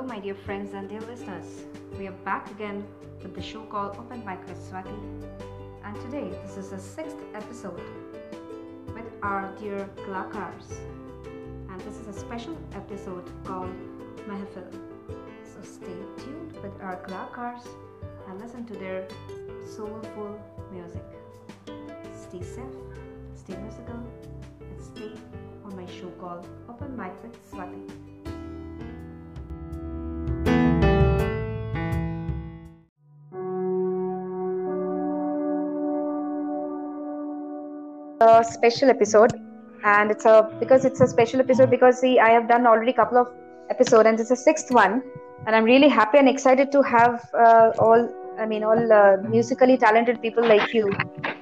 Hello, my dear friends and dear listeners. We are back again with the show called Open Mic with Swati. And today, this is the sixth episode with our dear Kalakars. And this is a special episode called Mahafil. So stay tuned with our Kalakars and listen to their soulful music. Stay safe, stay musical, and stay on my show called Open Mic with Swati. a special episode and it's a because it's a special episode because see i have done already a couple of episodes and it's a sixth one and i'm really happy and excited to have uh, all i mean all uh, musically talented people like you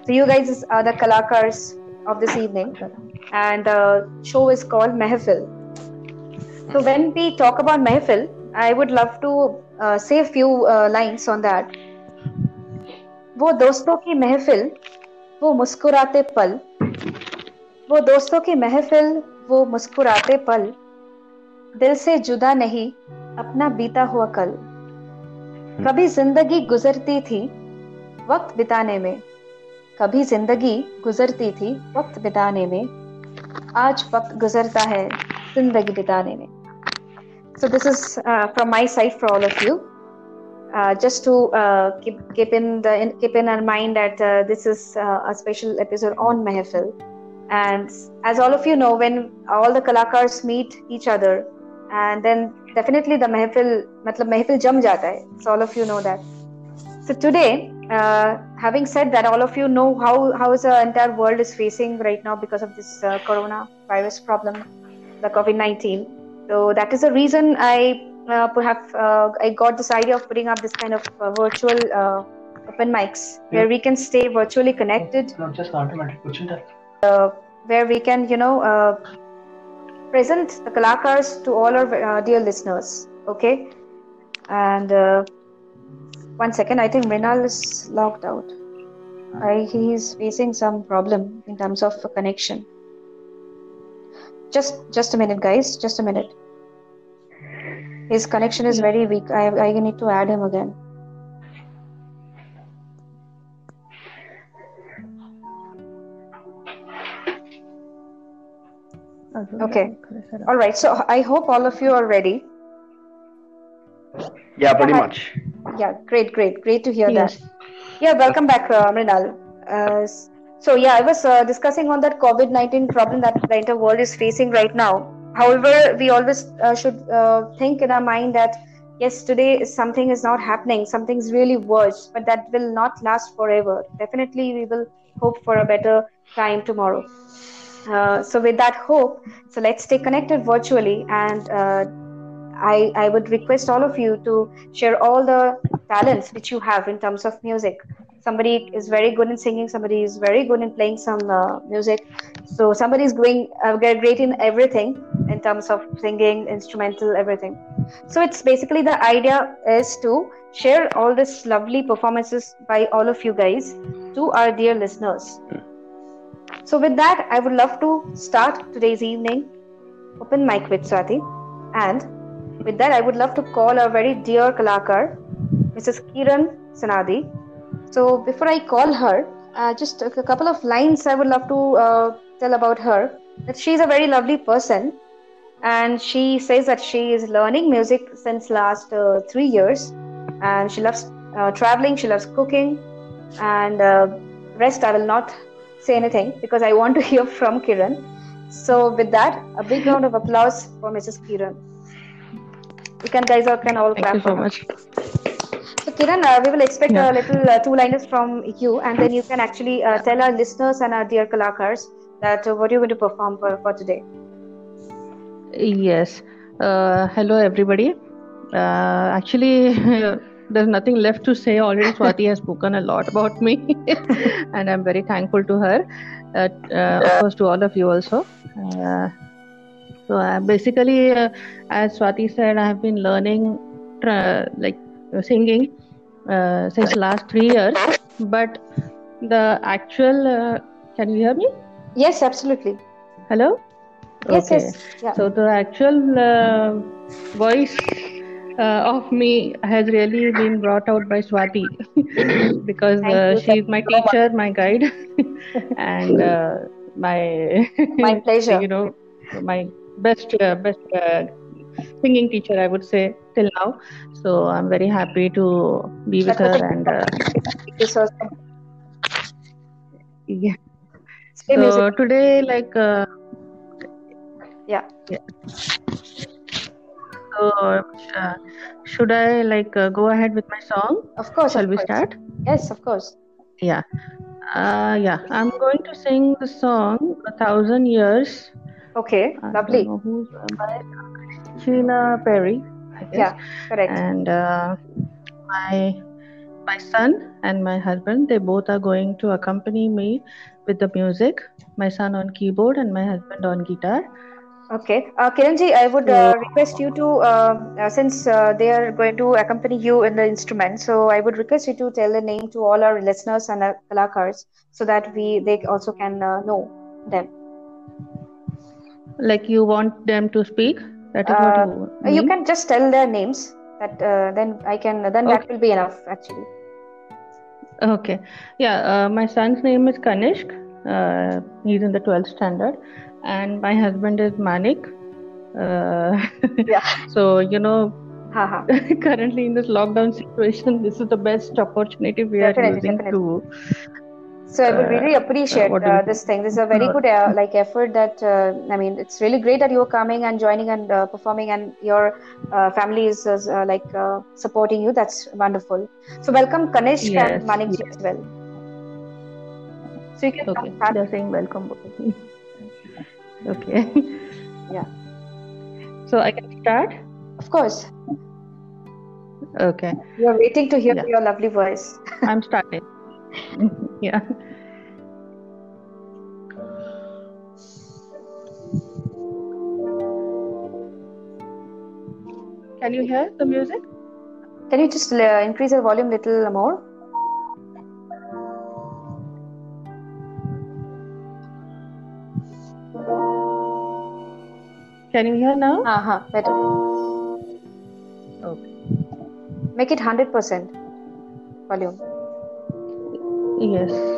so you guys are the kalakars of this evening and the show is called mehfil so when we talk about mehfil i would love to uh, say a few uh, lines on that वो दोस्तों की महफिल वो मुस्कुराते पल वो दोस्तों की महफिल, वो मुस्कुराते पल, दिल से जुदा नहीं, अपना बीता हुआ कल। कभी ज़िंदगी गुजरती थी वक्त बिताने में, कभी ज़िंदगी गुजरती थी वक्त बिताने में, आज वक्त गुजरता है ज़िंदगी बिताने में। So this is from my side for all of you just to keep in the in our mind that this is a special episode on Mehfil And as all of you know, when all the kalakars meet each other, and then definitely the Mehfil, matlab Mehfil jam jata hai. So all of you know that. So today, uh, having said that, all of you know how how is the entire world is facing right now because of this uh, corona virus problem, the COVID nineteen. So that is the reason I uh, perhaps uh, I got this idea of putting up this kind of uh, virtual uh, open mics where we can stay virtually connected, Not just automatic that. where we can, you know, uh, present the kalakars to all our uh, dear listeners. Okay, and uh, one second, I think Mrinal is logged out. I, he is facing some problem in terms of connection. Just, just a minute, guys. Just a minute. His connection is very weak. I, I need to add him again. Okay. All right. So I hope all of you are ready. Yeah, pretty Yeah. much. Yeah, great, great, great to hear Yes. that. Yeah, welcome back, uh, Mrinal. Uh, so yeah, I was uh, discussing on that COVID nineteen problem that the entire world is facing right now. However, we always uh, should uh, think in our mind that yes, today something is not happening, something's really worse, but that will not last forever. Definitely, we will hope for a better time tomorrow. Uh, so with that hope, so let's stay connected virtually and. Uh, I, I would request all of you to share all the talents which you have in terms of music. Somebody is very good in singing, somebody is very good in playing some uh, music. So somebody is going uh, great in everything in terms of singing, instrumental, everything. So it's basically the idea is to share all this lovely performances by all of you guys to our dear listeners. So with that, I would love to start today's evening open mic with Swati and with that, I would love to call our very dear Kalakar, Mrs. Kiran Sanadi. So before I call her, uh, just a couple of lines I would love to uh, tell about her. That she's a very lovely person, and she says that she is learning music since last uh, three years, and she loves uh, traveling. She loves cooking, and uh, rest I will not say anything because I want to hear from Kiran. So with that, a big round of applause for Mrs. Kiran. You can guys all can all Thank clap you so much. So Kiran, uh, we will expect Yeah. a little uh, two liners from you, and then you can actually uh, tell our listeners and our dear Kalakars that uh, what you're going to perform for, for today. Yes. Uh, hello, everybody. Uh, actually, there's nothing left to say. Already, Swati has spoken a lot about me, and I'm very thankful to her. Uh, uh, of course, to all of you also. Uh, so, uh, basically, uh, as Swati said, I have been learning tra- like uh, singing uh, since last three years. But the actual, uh, can you hear me? Yes, absolutely. Hello. Yes, okay. yes. Yeah. So the actual uh, voice of me has really been brought out by Swati because uh, she's my Thank you so teacher, my guide, and uh, my My pleasure. you know my best uh, best uh, singing teacher, I would say till now. So I'm very happy to be with her and uh, Thank so so yeah. Stay So music. today, like. Uh, Yeah. So, uh, should I like uh, go ahead with my song? Of course. Shall of we course. start? Yes, of course. Yeah. Uh, yeah. I'm going to sing the song "A Thousand Years." Okay. I Lovely. who's uh, by Sheena Perry. Yeah. Correct. And uh, my my son and my husband, they both are going to accompany me with the music. My son on keyboard and my husband on guitar. Okay. Uh, Kiranji, I would uh, request you to, uh, uh, since uh, they are going to accompany you in the instrument, so I would request you to tell the name to all our listeners and uh, kalakars so that we they also can uh, know them. Like you want them to speak? That is what you You can just tell their names. That uh, then I can then that will be enough actually. Okay. Yeah, uh, my son's name is Kanishk. Uh, he's in the 12th standard. And my husband is Manik. Uh, Yeah. so, you know, Haha. currently in this lockdown situation, this is the best opportunity we are using definitely. to. So I would Uh, really appreciate do uh, this thing. This is a very Uh, good uh, like effort that uh, I mean it's really great that you're coming and joining and uh, performing and your uh, family is uh, like uh, supporting you. That's wonderful. So welcome Kanishk Yes, and Manikji as well. So you can Okay, start. they're saying welcome. Both of you. Okay. Yeah. So I can start? Of course, Okay, you're waiting to hear Yeah. your lovely voice. I'm starting. Yeah. Can you hear the music? Can you just uh, increase your volume a little more? Can you hear now? Uh-huh, better. Okay. Make it hundred percent volume. Yes.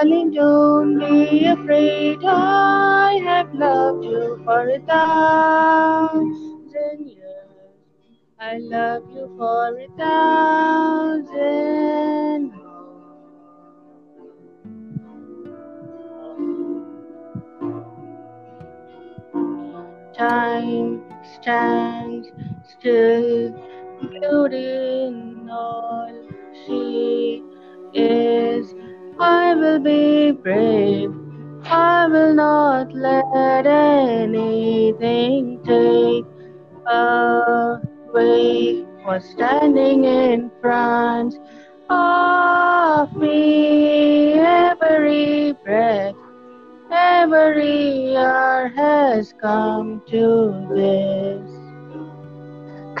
Darling, don't be afraid. I have loved you for a thousand years. I love you for a thousand Time stands still, beauty be brave. I will not let anything take away what's standing in front of me. Every breath, every hour has come to this.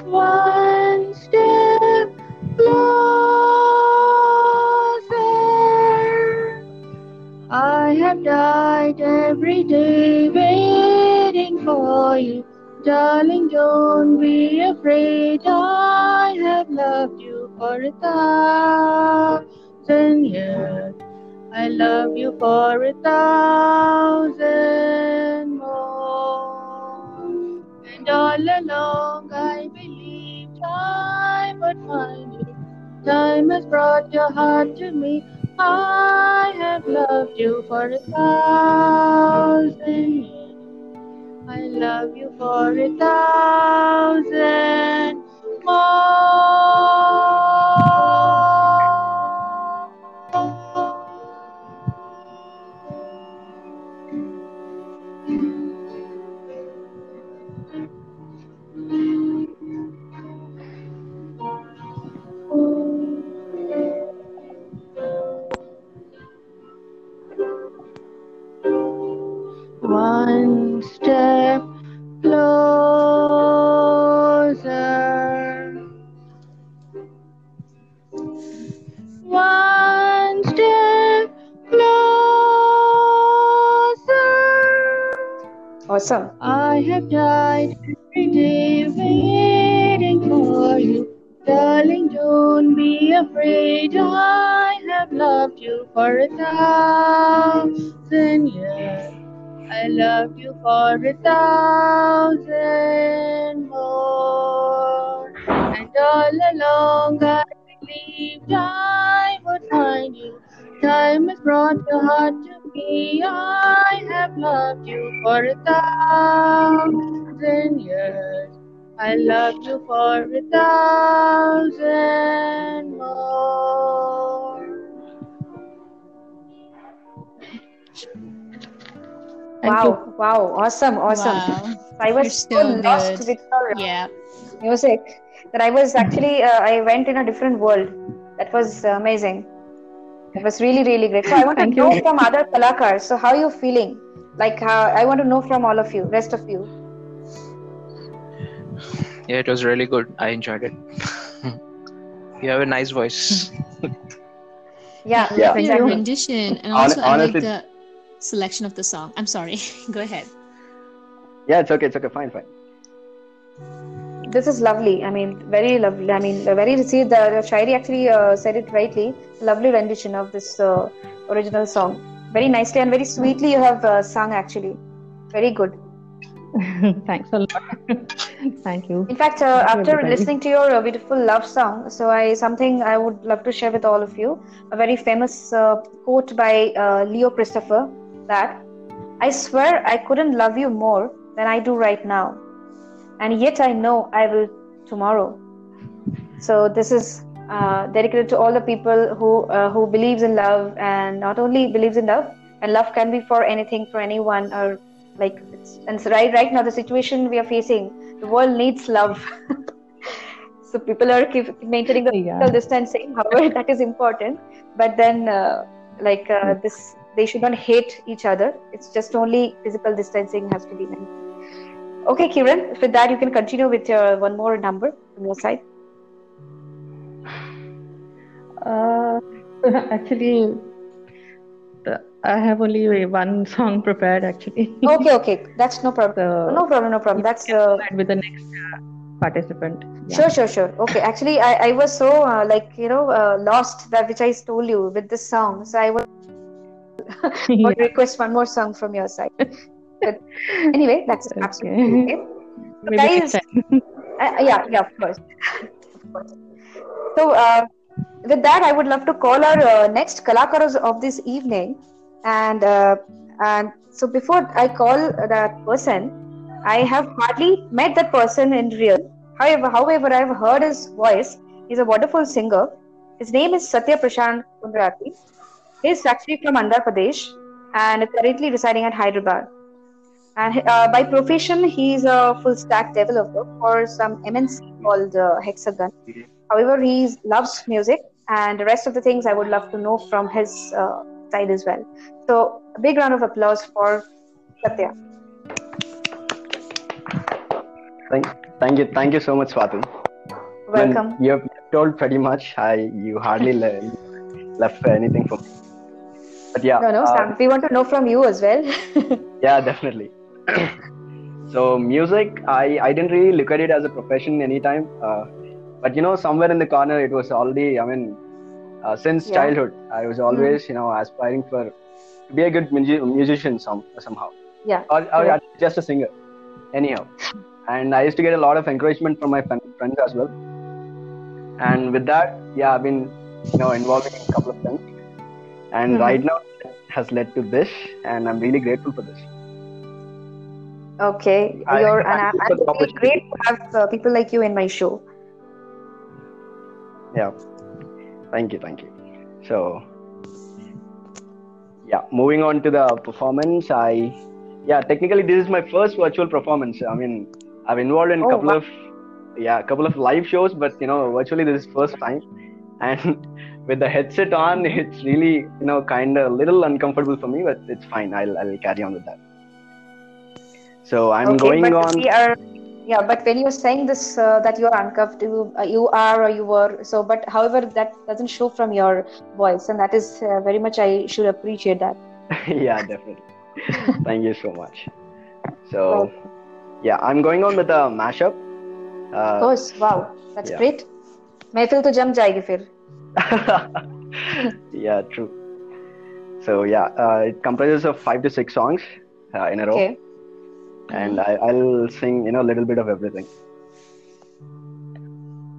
One step closer. Have died every day waiting for you. Darling, don't be afraid. I have loved you for a thousand years. I love you for a thousand more. And all along I believed I would find you. Time has brought your heart to me. I have loved you for a thousand years. I love you for a thousand One Awesome. I have died every day waiting for you. Darling, don't be afraid. I have loved you for a thousand years. I love you for a thousand more. And all along I believed I would find you. Time has brought your heart to me. Have loved you for a thousand years. I loved you for a thousand more. Thank wow, you. wow, awesome, awesome. Wow. I was so so lost good. with your Yeah. music that I was actually uh, I went in a different world. That was amazing. It was really really great. So I want to Thank know from other kalakars. So how are you feeling? Like how, I want to know from all of you, rest of you. Yeah, it was really good. I enjoyed it. you have a nice voice. Yeah, Yeah. love your rendition, and Hon- also I like the selection of the song. I'm sorry. Go ahead. Yeah, it's okay. It's okay. Fine, fine. This is lovely. I mean, very lovely. I mean, very. See, the Shayari actually uh, said it rightly. Lovely rendition of this uh, original song. Very nicely and very sweetly you have uh, sung. Actually, very good. Thanks a lot. Thank you. In fact, uh, after everybody. listening to your uh, beautiful love song, so I something I would love to share with all of you. A very famous uh, quote by uh, Leo Christopher that I swear I couldn't love you more than I do right now, and yet I know I will tomorrow. So this is uh, dedicated to all the people who uh, who believes in love and not only believes in love, and love can be for anything, for anyone, or like it's, and so right right now the situation we are facing the world needs love. So people are keep maintaining the Yeah. physical distancing however that is important. But then uh, like uh, this they should not hate each other. It's just only physical distancing has to be maintained. Okay kiran with that you can continue with your one more number from your side Uh, actually, uh, I have only one song prepared actually. okay okay that's no problem So no problem no problem that's uh, with the next uh, participant. Yeah. Sure, sure, sure. Okay, actually, I, I was so uh, like you know uh, lost that which I told you with this song. So I would Yeah. request one more song from your side. But anyway, that's Okay. absolutely okay. So guys, uh, yeah, yeah, of course, of course. So uh, with that, I would love to call our uh, next kalakaras of this evening, and uh, and so before I call that person, I have hardly met that person in real. However, however, I have heard his voice. He's a wonderful singer. His name is Satya Prashant Kundrati. He's actually from Andhra Pradesh and currently residing at Hyderabad. And uh, by profession, he's a full stack developer for some MNC called uh, Hexagon. However, he loves music, and the rest of the things I would love to know from his uh, side as well. So, a big round of applause for Satya. Thank, thank you, thank you so much, Swati. Welcome. When you have told pretty much. I you hardly le- left anything for me. But yeah, No, no, uh, Sam. We want to know from you as well. yeah, definitely. so music, I I didn't really look at it as a profession anytime. Uh, but you know, somewhere in the corner, it was already. I mean, uh, since Yeah. childhood. I was always, you know, aspiring for to be a good mu- musician some, somehow, Yeah. or, or Yeah. just a singer, anyhow. And I used to get a lot of encouragement from my friend, friends as well. And with that, yeah, I've been, you know, involving in a couple of things. And Mhm. right now, it has led to this, and I'm really grateful for this. Okay. I- You're I and I'm, I'm really great to have uh, people like you in my show. Yeah. Thank you, thank you. So, yeah, moving on to the performance, I, yeah, technically this is my first virtual performance. I mean, I've involved in a Oh, couple wow. of, yeah, a couple of live shows, but you know, virtually this is first time, and with the headset on, it's really, you know, kind of a little uncomfortable for me, but it's fine. I'll, I'll carry on with that. So I'm okay, going but on. we are Yeah, but when you're saying this uh, that you're uncomfortable, uh, you are or you were. So, but however, that doesn't show from your voice, and that is uh, very much. I should appreciate that. yeah, definitely. Thank you so much. So, yeah, I'm going on with a mashup. Of Uh, course, wow, that's yeah. great. महफिल तो जम जाएगी फिर. yeah, true. So, yeah, uh, it comprises of five to six songs uh, in a row, Okay. and I, I'll sing, you know, a little bit of everything.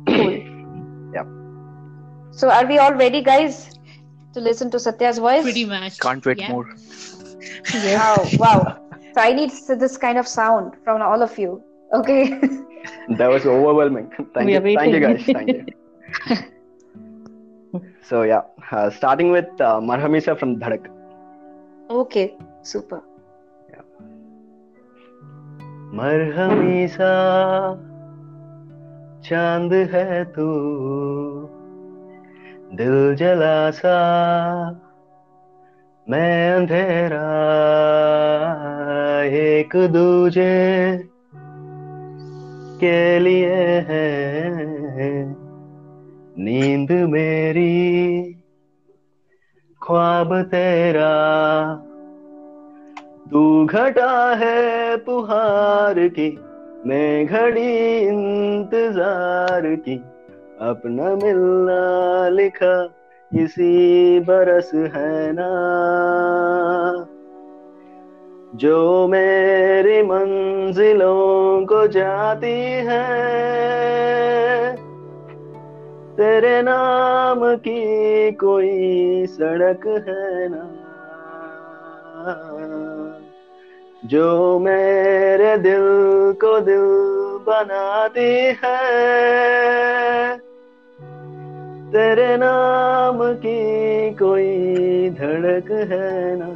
Cool. Yeah. So, are we all ready, guys, to listen to Satya's voice? Pretty much. Can't wait Yeah. more. Wow, wow. So I need this kind of sound from all of you. Okay. That was overwhelming. Thank We you, are thank you, guys. Thank you. so, yeah, uh, starting with uh, Marhamisa from Dhadak. okay. Super. मरहमी सा चाँद है तू, दिल जला सा मैं अंधेरा, एक दूजे के लिए है। नींद मेरी, ख्वाब तेरा तू घटा है पुहार की, मैं घड़ी इंतज़ार की। अपना मिलना लिखा, इसी बरस है ना। जो मेरी मंजिलों को जाती है, तेरे नाम की कोई सड़क है ना। जो मेरे दिल को दिल बनाती है तेरे नाम की कोई धड़क है ना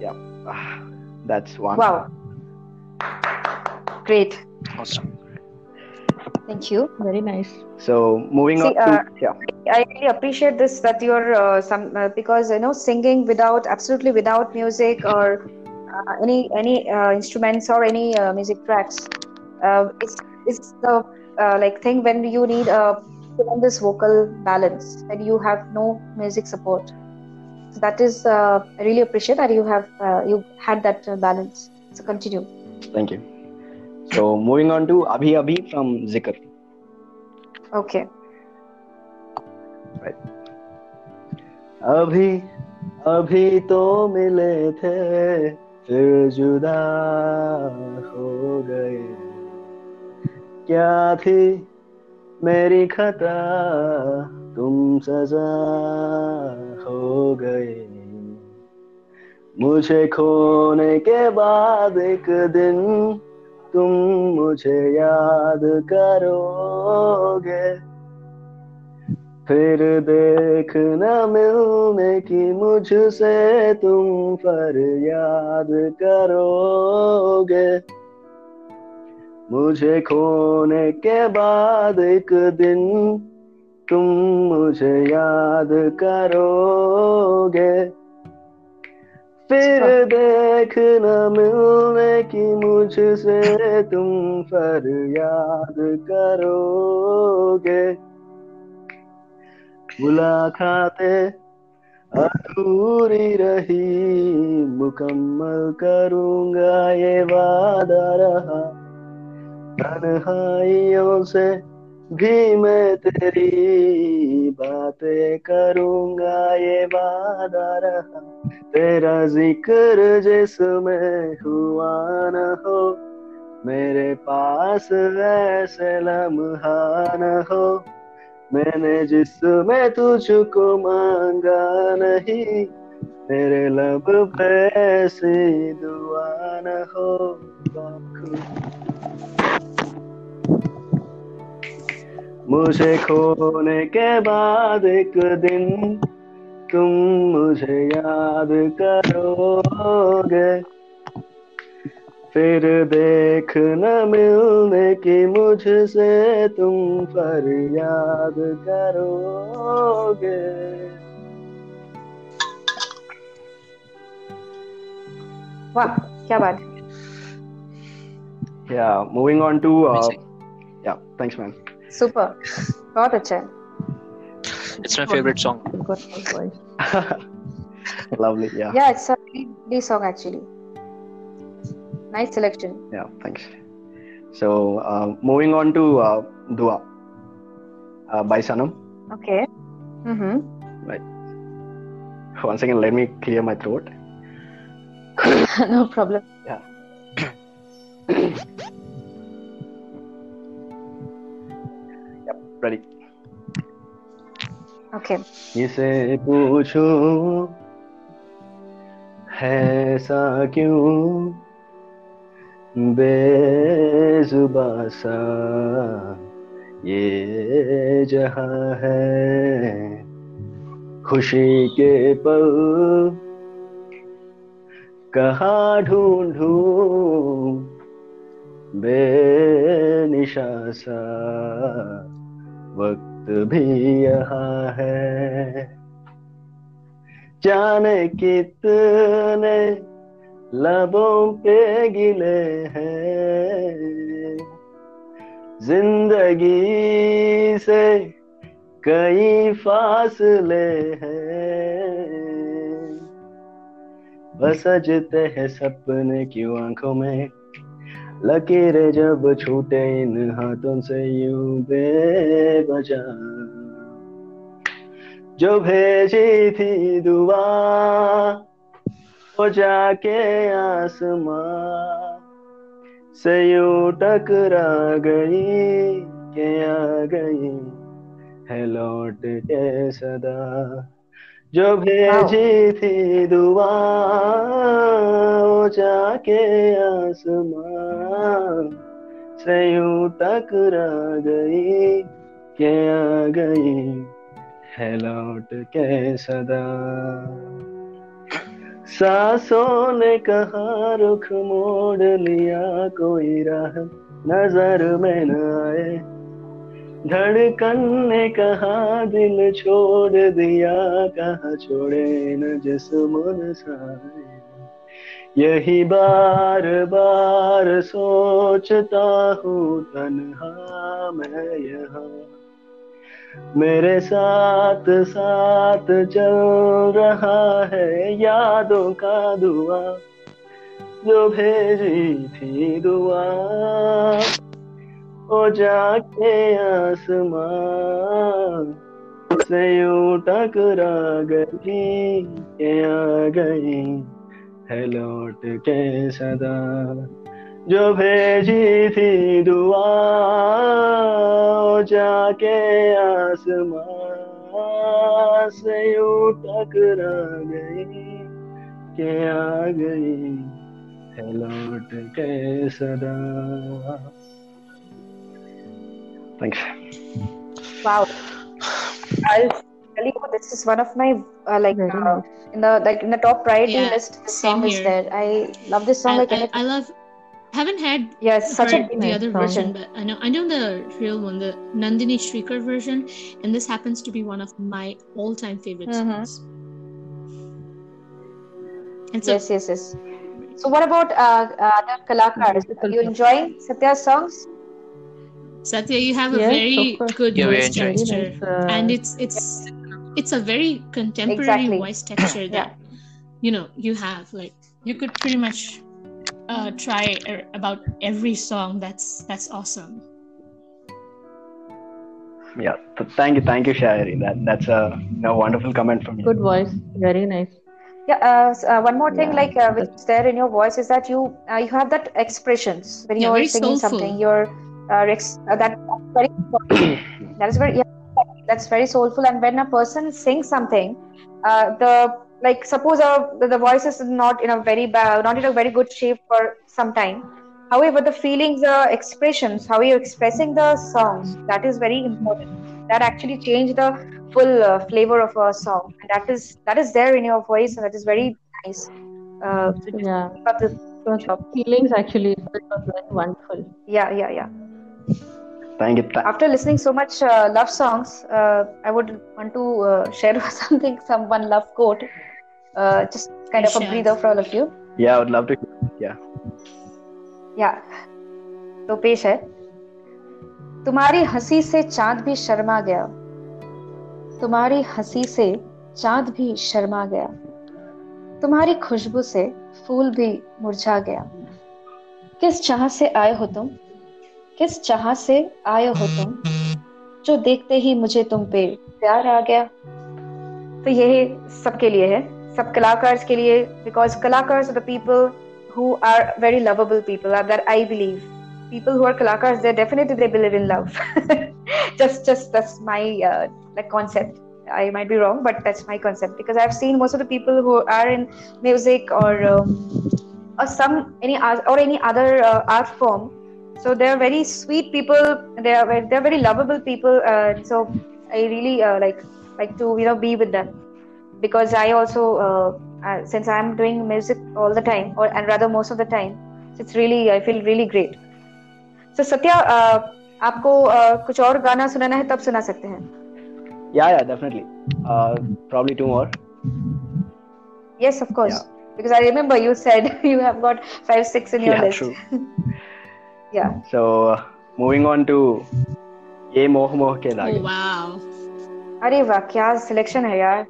yeah that's one Wow. Great. Awesome. Thank you. Very nice. so moving See, on to uh, yeah I really appreciate this that you're uh, some uh, because you know singing without absolutely without music or uh, any any uh, instruments or any uh, music tracks. It's it's the uh, like thing when you need a tremendous vocal balance when you have no music support. So that is uh, I really appreciate that you have uh, you had that uh, balance. So continue. thank you so moving on to abhi abhi from zikr Okay. Right. अभी अभी तो मिले थे फिर जुदा हो गए क्या थी मेरी खता तुम सजा हो गए मुझे खोने के बाद एक दिन तुम मुझे याद करोगे। फिर देख न मिलने की मुझसे तुम पर याद करोगे। मुझे खोने के बाद एक दिन तुम मुझे याद करोगे। फिर देख न मिलने की मुझसे तुम पर याद करोगे मुलाकातें अधूरी रही मुकम्मल करूँगा ये वादा रहा तन्हाइयों से भी मैं तेरी बातें करूँगा, ये वादा रहा। तेरा ज़िक्र जिसमें हुआ न हो, मेरे पास ऐसे लम्हा न हो। मैंने जिसमें तुझको मांगा नहीं, तेरे लब पे ऐसी दुआ न हो। मुझे खोने के बाद एक दिन तुम मुझे याद करोगे फिर देख न मिलने की मुझसे तुम फरियाद करोगे वाह क्या बात Yeah, moving on to uh, Amazing. yeah, thanks man. Super बहुत अच्छा है It's my favorite song. Got my voice. Lovely, yeah. yeah it's a really, really song actually nice selection Yeah, thanks. So, uh, moving on to uh, Dua uh, by Sanam. okay mm-hmm. Once again, let me clear my throat. no problem Yep, ready. okay. इसे पूछूँ ऐसा क्यों? बेजुबा सा ये जहाँ है। खुशी के पल कहाँ ढूंढूं? बेनिशा सा वक्त भी यहाँ है। जाने कितने लबों पे गिले हैं। ज़िंदगी से कई फासले हैं। बस सजते हैं सपने क्यों आँखों में? लकीरें जब छूटे इन हाथों से यूँ बेवजह। जो भेजी थी दुआ हो जाके आसमां से यूँ टकरा गई के आ गई है लौट के सदा। जो भेजी थी दुआ जाके आसमां से यूँ टकरा गई के आ गई है लौट के सदा। सासों ने कहा रुख मोड़ लिया कोई राह नज़र में न आए। धड़कन ने कहा, दिल छोड़ दिया, कहा छोड़े न जिस्म साए। यही बार बार सोचता हूँ, तन्हा मैं यहाँ। मेरे साथ साथ चल रहा है, यादों का दुआ, जो भेजी थी दुआ। ओ जाके आसमां से यूँ टकरा गई के आ गई है लौट के सदा। जो भेजी थी दुआ जाके आसमां से यूँ टकरा गई के आ गई है लौट के सदा। Thanks. Wow. I'll tell you, this is one of my uh, like uh, nice. in the like in the top priority Yeah, list. This same song is here. there. I love this song I, like I, anything. I love. Haven't had yeah, it's such a heard the other song. version, but I know I know the real one, the Nandini Srikar version, and this happens to be one of my all-time favorite Mhm. songs. It's yes, yes, yes. So what about uh, uh, other kalakars? Are you enjoying Satya's songs? A Satya. You have a Yes, very good Yeah, voice enjoy it. texture, Very uh, and it's it's it's a very contemporary Exactly. voice texture that you know you have. Like you could pretty much uh, try er, about every song. That's that's awesome. Yeah. Th- thank you, thank you, Shayari. That that's a you know, wonderful comment from you. Good voice. Very nice. Yeah. Uh, uh, one more thing, Yeah, like uh, which is there in your voice, is that you uh, you have that expressions when Yeah, you're singing soulful. something. You're uh, uh, that that's very that is very yeah, that's very soulful. And when a person sings something, uh, the like suppose uh, the, the voice is not in a very bad, not in a very good shape for some time. However, the feelings, the expressions, how you're expressing the songs, that is very important. That actually change the full uh, flavor of a song, and that is that is there in your voice, and that is very nice. Uh, so Yeah. keep up the feelings actually it was very wonderful. yeah, yeah, yeah. Thank you. Th- After listening so much uh, love songs, uh, I would want to uh, share something, some one love quote. Uh, just kind of a breather for all of you. yeah, I would love to. Yeah. या तो पेश है तुम्हारी हँसी से चाँद भी शर्मा गया तुम्हारी हँसी से चाँद भी शर्मा गया तुम्हारी खुशबू से फूल भी मुरझा गया किस चाह से आए हो तुम किस चाह से आए हो तुम जो देखते ही मुझे तुम पे प्यार आ गया तो ये सबके लिए है सब कलाकार के लिए because kalakar the people who are very lovable people uh, that I believe. People who are kalakars, they definitely they believe in love. just, just that's my uh, like concept. I might be wrong, but that's my concept because I've seen most of the people who are in music or um, or some any or any other uh, art form. So they're very sweet people. They are very, they're very lovable people. Uh, so I really uh, like like to you know be with them because I also uh, uh, since I'm doing music all the time, or and rather most of the time, it's really I feel really great. So Satya, uh, आपको uh, कुछ और गाना सुनाना है तब सुना सकते हैं. Yeah, yeah, definitely. Uh, probably two more. Yes, of course. Because I remember you said you have got five, six in your Yeah, list. true. yeah. So uh, moving on to ये मोह मोह के धागे wow अरे वाह क्या selection है यार।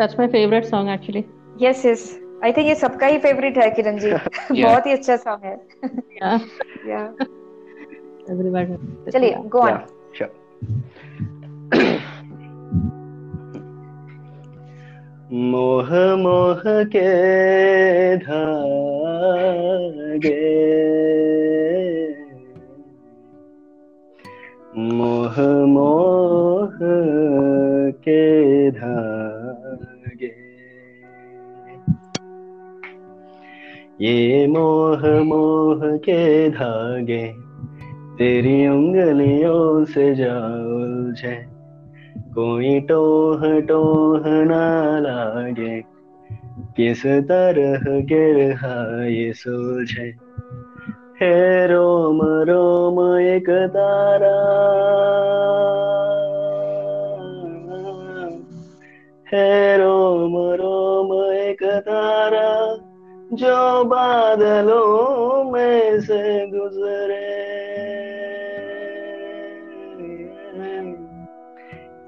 That's my favourite song actually yes yes I think ये सबका ही फेवरेट है किरण जी बहुत ही अच्छा सॉन्ग है। या या एवरीवन चलिए गो ऑन श्योर मोह मोह के धागे। मोह मोह के धागे। ये मोह मोह के धागे, तेरी उंगलियों से जा उलझे। कोई टोह टोह ना लागे, किस तरह गिरहा ये सुलझे। है रोम रोम एक तारा, है रोम रोम एक तारा, जो बादलों में से गुजरे।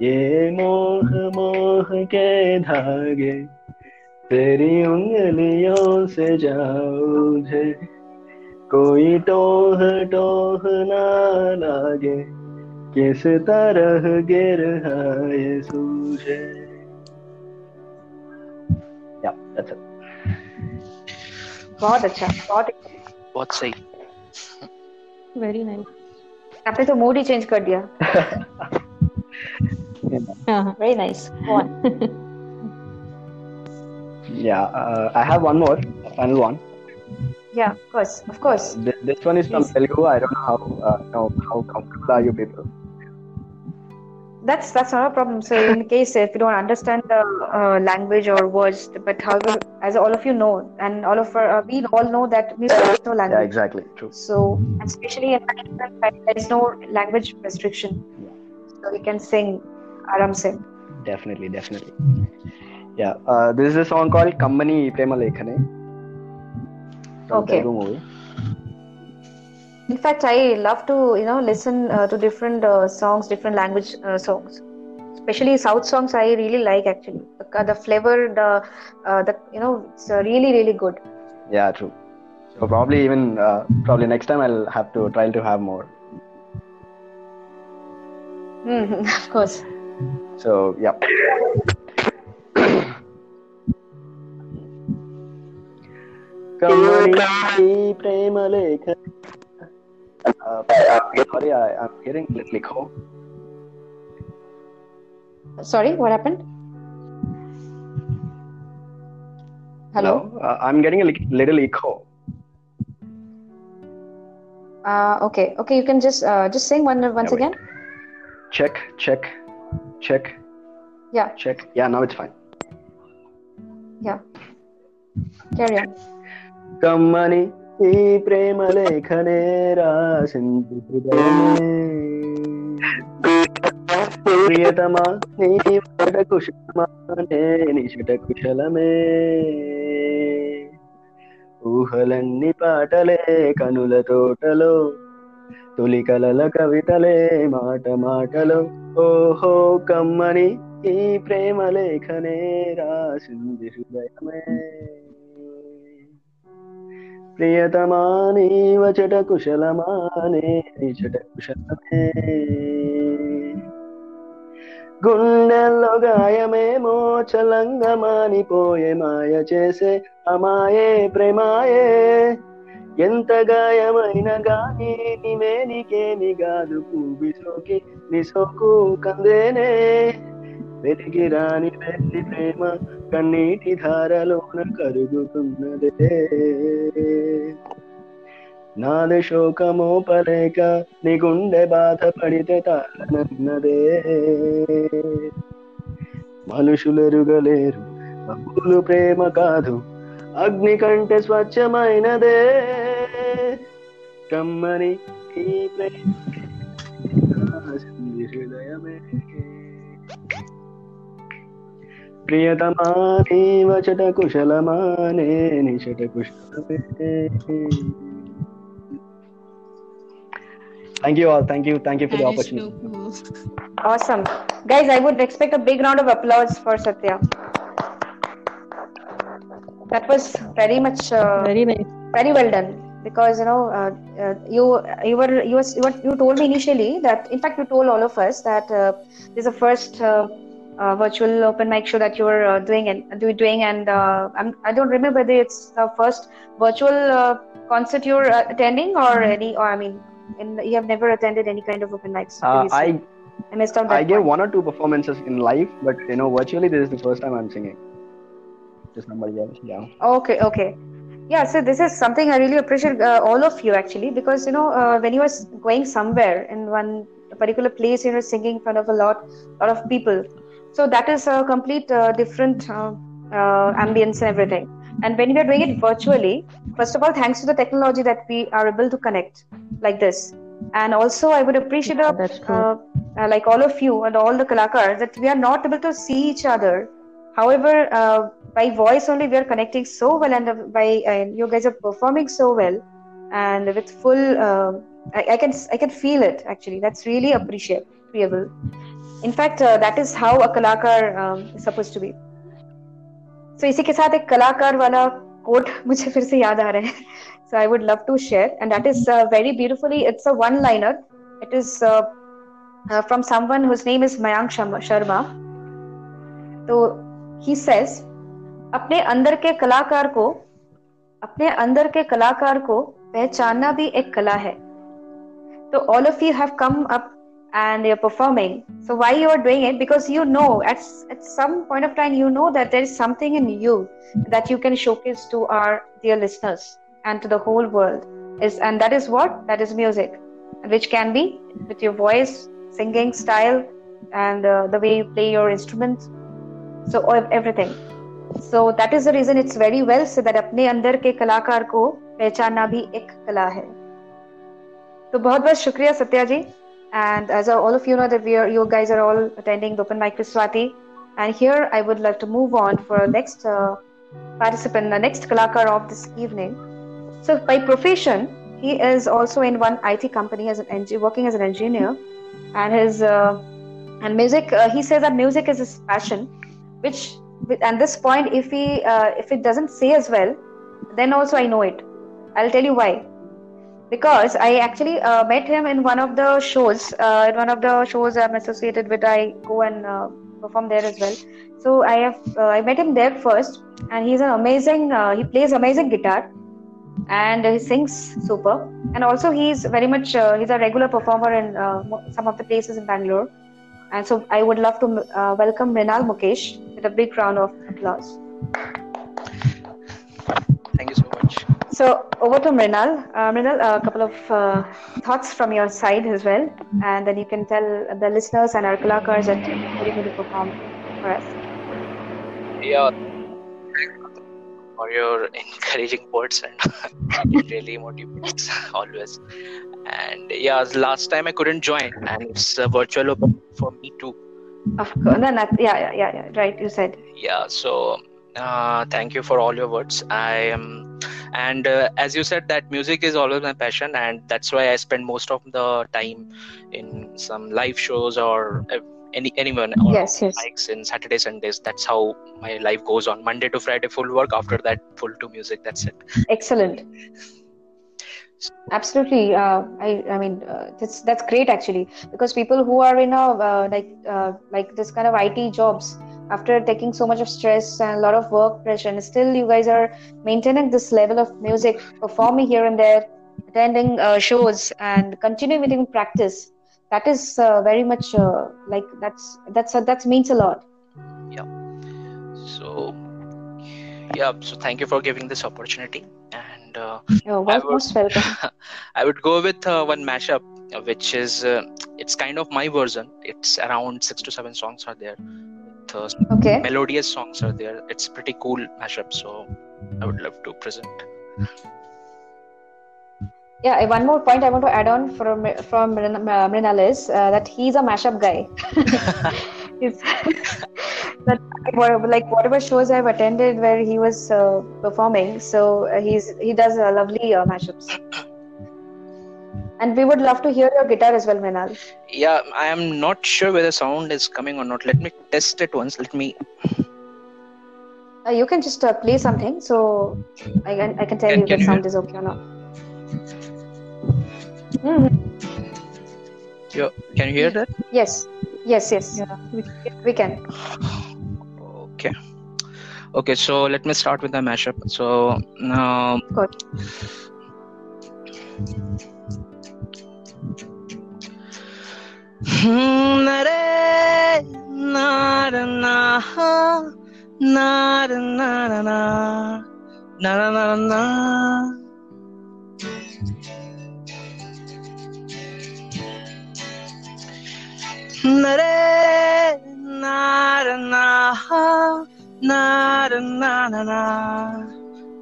ये मोह मोह के धागे तेरी उंगलियों से जाऊझे कोई टोह टोह ना लागे किस तरह गिर ये सूझे. बहुत अच्छा बहुत बहुत सही Very nice. आपने तो मूड ही चेंज कर दिया Uh-huh. Very nice. Go on. yeah, uh, I have one more, final one. Yeah, of course, of course. This, this one is from Telugu. I don't know how uh, how comfortable are you people. That's that's not a problem. So in case if you don't understand the uh, language or words, but however, as all of you know, and all of our, uh, we all know that we have no language. Yeah, exactly, true. So especially in there is no language restriction, so we can sing aram se. Definitely, definitely. Yeah, uh, this is a song called Kammani Prema Lekhane. Okay. Telugu movie. In fact, I love to you know listen uh, to different uh, songs, different language songs. Especially South songs, I really like actually. The, the flavor, the uh, the you know, it's uh, really really good. Yeah, true. So probably even uh, probably next time I'll have to try to have more. Mhm, of course. So, yeah. Uh, sorry, I, I'm hearing little echo. Sorry, what happened? Hello? No, uh, I'm getting a little echo. Uh, okay, okay, you can just uh, just sing one once no, again. Check, check. Check, Yeah. check. Yeah, now it's fine. Yeah. Carry on. కమ్మని ఈ ప్రేమ లేఖనే రాసింది ప్రియతమా నీ మాట కుశలమా నిషట కుశలమే ఊహలన్నీ పాటలే కనుల తోటలో తొలి కలల కవితలే మాట మాటలు. ఓహో కమ్మని ఈ ప్రేమ లేఖనే రాసింది హృదయమే. ప్రియతమా నీవచట కుశలమానే నిచట కుశలమే. గుండెల్లో గాయమేమో చలంగమానిపోయే మాయ చేసే అమాయే ప్రేమాయే. ఎంత గాయమైన గాని నిమేనికేమి కాదు. పూవి సోకి నీ సోకు కందేనే. వెతికి రాని వెళ్ళి ప్రేమ కన్నీటి ధారలోన కరుగుతున్నదే. నాది శోకమో పలేక నీ గుండె బాధ పడితే తాళనన్నదే. మనుషులెరుగలేరు బహులు ప్రేమ కాదు. అగ్ని కంటే స్వచ్ఛమైనదే కమ్మని ఈ ప్రేమ రాసింది హృదయమే ప్రియతమా నీ వచట కుశలమానే నిచట కుశలమే thank you all thank you thank you for the That is opportunity so cool. Awesome, guys. I would expect a big round of applause for Satya. That was very much uh, Very nice. very well done because you know uh, uh, you you were you was you, were, you told me initially that in fact you told all of us that uh, this is the first uh, uh, virtual open mic show that you were uh, doing and doing and uh, I'm, I don't remember whether it's the first virtual uh, concert you're uh, attending or any or I mean in, you have never attended any kind of open mics Uh. I I missed out that I gave point. one or two performances in live, but you know, virtually this is the first time I'm singing to somebody else. Yeah. Okay, okay. Yeah, so this is something I really appreciate uh, all of you actually because you know uh, when you are going somewhere in one particular place, you know, singing in front of a lot, lot of people. So that is a complete uh, different uh, uh, ambience and everything. And when we are doing it virtually, first of all, thanks to the technology that we are able to connect like this. And also, I would appreciate Yeah, uh, that's true. uh, uh, like all of you and all the kalakars that we are not able to see each other However, uh, by voice only we are connecting so well, and uh, by uh, you guys are performing so well, and with full, uh, I, I can I can feel it actually. That's really appreciable. In fact, uh, that is how a kalakar um, is supposed to be. So इसी के साथ एक कलाकार वाला coat मुझे फिर से याद आ रहा है. So I would love to share, and that is uh, very beautifully. It's a one-liner. It is uh, uh, from someone whose name is Mayank Sharma. Sharma. he says अपने अंदर के कलाकार को, अपने अंदर के कलाकार को पहचानना भी एक कला है। तो all of you have come up and you performing so why you are doing it because you know at at some point of time you know that there is something in you that you can showcase to our dear listeners and to the whole world is and that is what that is music which can be with your voice singing style and the way you play your instrument so of everything so that is the reason it's very well said that अपने अंदर के कलाकार को पहचानना भी एक कला है तो बहुत बहुत शुक्रिया सत्या जी and as all of you know that we are you guys are all attending the open mic with Swati and here I would like to move on for our next uh, participant the next kalakar of this evening so by profession he is also in one IT company as an engi- working as an engineer and his uh, and music uh, he says that music is his passion which at this point if he uh, if it doesn't say as well then also i know it i'll tell you why because I actually uh, met him in one of the shows. Uh, in one of the shows I'm associated with, I go and uh, perform there as well. So I have uh, I met him there first, and he's an amazing. Uh, he plays amazing guitar, and he sings super. And also he's very much he's a regular performer in some of the places in Bangalore. And so I would love to uh, welcome Mrinal Mukesh with a big round of applause. Thank you so much. So over to Mrinal. Uh, Mrinal, a couple of uh, thoughts from your side as well, and then you can tell the listeners and our kalakars that what you're going to perform for us. Yeah. For your encouraging words and it really motivates always. And yeah, last time I couldn't join, and it's a virtual open for me too. Of course, no, not, yeah, yeah, yeah, yeah, right. You said. yeah so uh, thank you for all your words i am and uh, as you said that music is always my passion and that's why i spend most of the time in some live shows or any anyone or Yes, yes. mics in saturday sundays that's how my life goes on monday to friday full work after that full to music that's it Excellent. Absolutely. Uh, I, I mean, uh, that's that's great actually because people who are in a uh, like uh, like this kind of IT jobs after taking so much of stress and a lot of work pressure, and still you guys are maintaining this level of music, performing here and there, attending uh, shows, and continuing with practice. That is uh, very much uh, like that's that's that means a lot. Yeah so yeah so thank you for giving this opportunity and uh, You're I would- most welcome. I would go with uh, one mashup, uh, which is uh, it's kind of my version. It's around six to seven songs are there. With, uh, Okay. melodious songs are there. It's pretty cool mashup. So I would love to present. Yeah, uh, one more point I want to add on from from Mrin- uh, Mrinal is uh, that he's a mashup guy. that like whatever shows I've attended where he was uh, performing, so uh, he's he does uh, lovely uh, mashups. And we would love to hear your guitar as well, Mrinal. Yeah, I am not sure whether sound is coming or not. Let me test it once. Let me. Uh, you can just uh, play something, so I can I can tell Can- you can the you sound is okay or not. Mhm. Yo, can you hear that? Yes, yes, yes. Yeah. We can. Okay. Okay, so let me start with the mashup. So now. Good. Hmm, na re, na ra na ha, na ra na na na, na na na na na.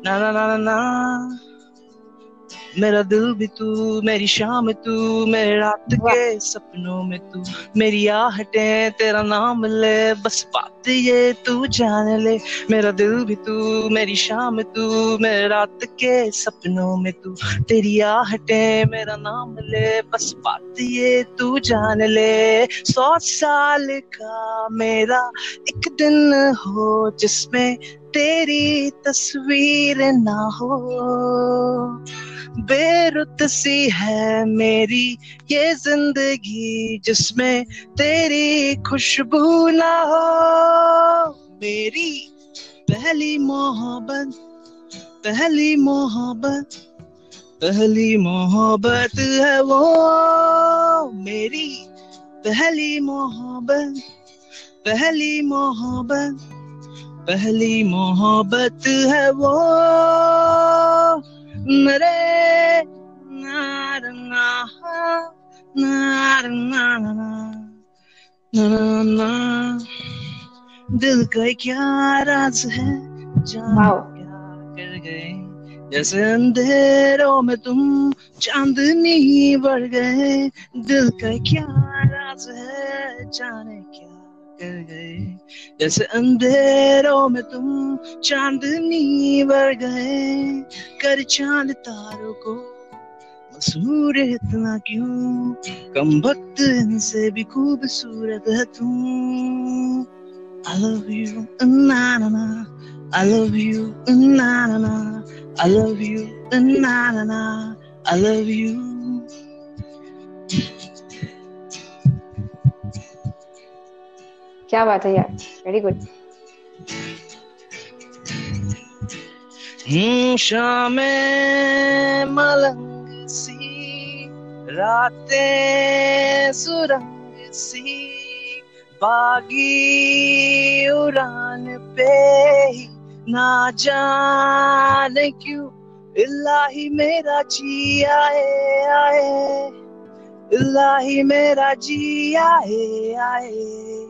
Na na na na na na मेरा दिल भी तू मेरी शाम तू मेरे रात के सपनों में तू। मेरी आहटें तेरा नाम ले बस बात ये तू जान ले। मेरा दिल भी तू मेरी शाम तू मेरे रात के सपनों में तू। तेरी आहटे मेरा नाम ले बस बात ये तू जान ले। सौ साल का मेरा एक दिन हो जिसमें तेरी तस्वीर ना हो। बेरुत सी है मेरी ये ज़िंदगी जिसमें तेरी खुशबू ना हो। मेरी पहली मोहब्बत पहली मोहब्बत पहली मोहब्बत है वो। मेरी पहली मोहब्बत पहली मोहब्बत पहली मोहब्बत है वो। नरे नार ना नार ना ना ना ना ना दिल का क्या राज है जान. क्या कर गए? जैसे अंधेरों में तुम चांदनी बढ़ गए। दिल का क्या राज है जाने क्या कर गए जैसे अंधेरों में तुम चांदनी बढ़ गए कर चाँद तारों को मसूर इतना क्यों कम वक्त इनसे भी खूबसूरत है तुम I love you, na na na. I love you, na na na. I love you, na na na. I love you. क्या बात है यार? वेरी गुड शाम मलंग सी, रातें सुरंग सी, बागी उड़ान पे ना जाने क्यों? इलाही मेरा जी आए आए। इलाही मेरा जी आए आए।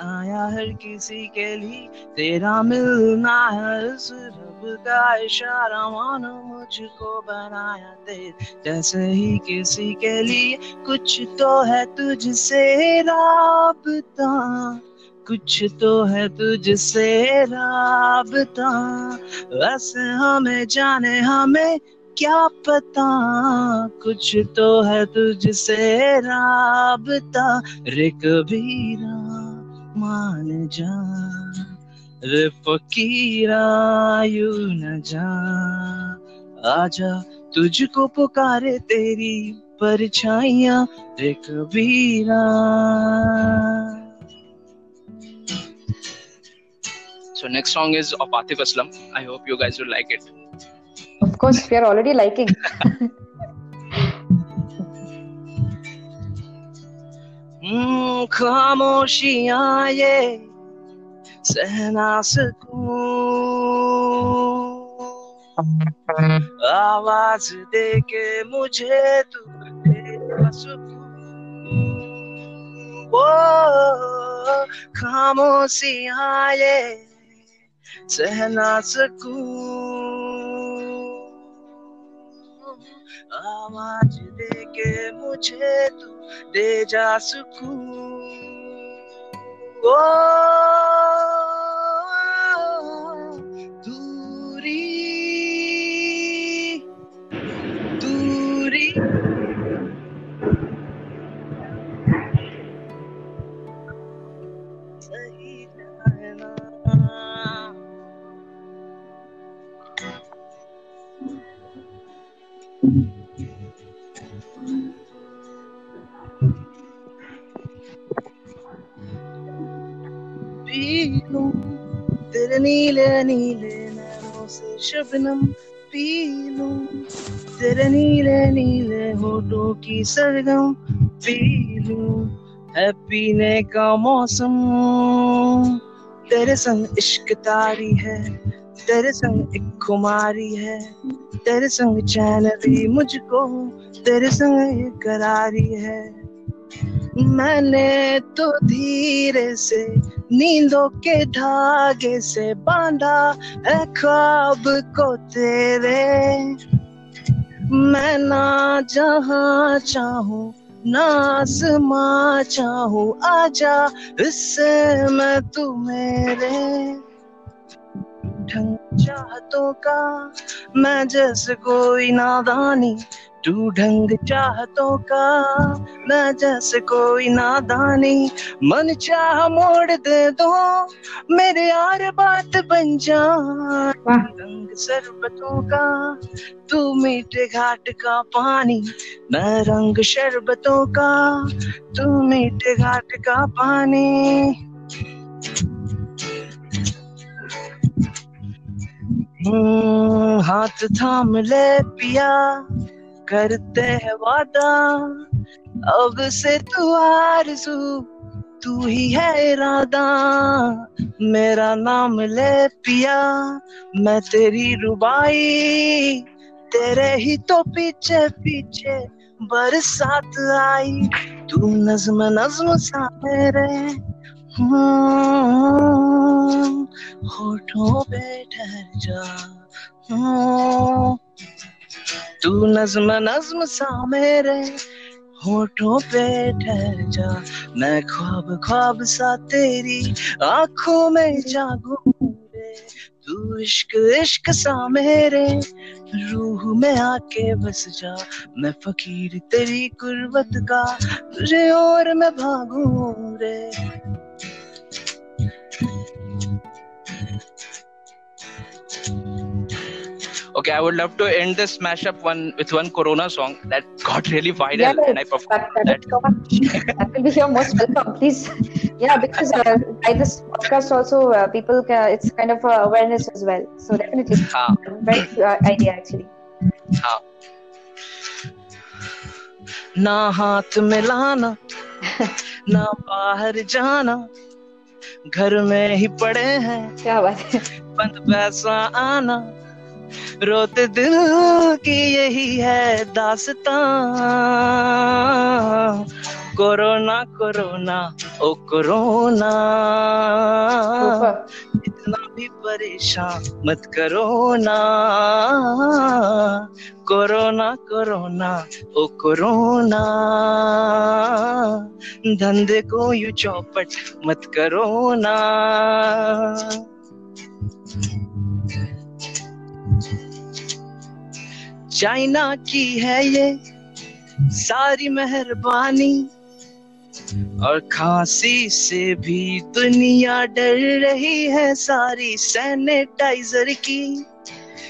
आया हर किसी के लिए। तेरा मिलना है इस रब का इशारा, मानो मुझको बनाया तेरे जैसे ही किसी के लिए कुछ तो है तुझसे राबता। कुछ तो है तुझसे राबता। वैसे हमें जाने, हमें क्या पता? कुछ तो है तुझसे राबता। रे कबीरा मान जा रे फकीरा यू न जा आजा तुझको पुकारे तेरी परछाइयाँ रे कबीरा So next song is of Atif Aslam. I hope you guys will like it. Of course, we are already liking. खामोशियाँ ये सहना सकूँ आवाज़ दे के मुझे तू वो खामोशियाँ ये सहना सकूँ आवाज दे के मुझे तू दे जा सुकून ओ दूरी नीले नीले नैनों से शबनम पी लूँ तेरे नीले नीले होठों की सरगम पी लूँ है पीने का मौसम। तेरे संग इश्क तारी है तेरे संग एक खुमारी है। तेरे संग चैन भी मुझको तेरे संग करारी है। मैंने तो धीरे से नींदों के धागे से बांधा है ख्वाब को तेरे। मैं ना जहाँ चाहूँ, ना आसमां चाहूँ, आजा इससे मैं तू मेरे ढंग चाहतों का मैं जैसे कोई नादानी तू ढंग चाहतों का मैं जैसे कोई नादानी। मन चाह मोड़ दे दो मेरे यार बात बन जा। रंग शरबतों का तू मीठे घाट का पानी। मैं रंग शरबतों का तू मीठे घाट का पानी। हम्म, हाथ थाम ले पिया। करते हैं वादा। अब से तू आरज़ू तू ही है इरादा। मेरा नाम ले पिया मैं तेरी रुबाई। तेरे ही तो पीछे पीछे बरसात आई। तू नज्म नज्म सा मेरे हम्म, होठों पे ठहर जा हम्म, तू नज्म नज्म सा मेरे होठों पे ठहर जा। मैं ख्वाब ख्वाब सा तेरी आँखों में जागूं तू इश्क इश्क सा मेरे रूह में आके बस जा। मैं फकीर तेरी गुर्बत का तुझे और मैं भागू रे। Okay, I would love to end this mashup one with one Corona song that got really viral, Yeah, and I that, performed that, that. that, that will be your most welcome, please. Yeah, because uh, by this podcast also, uh, people ca it's kind of uh, awareness as well. So definitely, हाँ, very uh, idea actually. हाँ. ना हाथ मिलाना ना बाहर जाना घर में ही पड़े हैं क्या बात है बंद पैसा आना रोते दिल की यही है दास्तां। कोरोना कोरोना ओ कोरोना. इतना भी परेशान मत करो ना कोरोना कोरोना ओ कोरोना। धंधे को यू चौपट मत करो ना चाइना की है ये सारी मेहरबानी। और खांसी से भी दुनिया डर रही है सारी सैनिटाइजर की।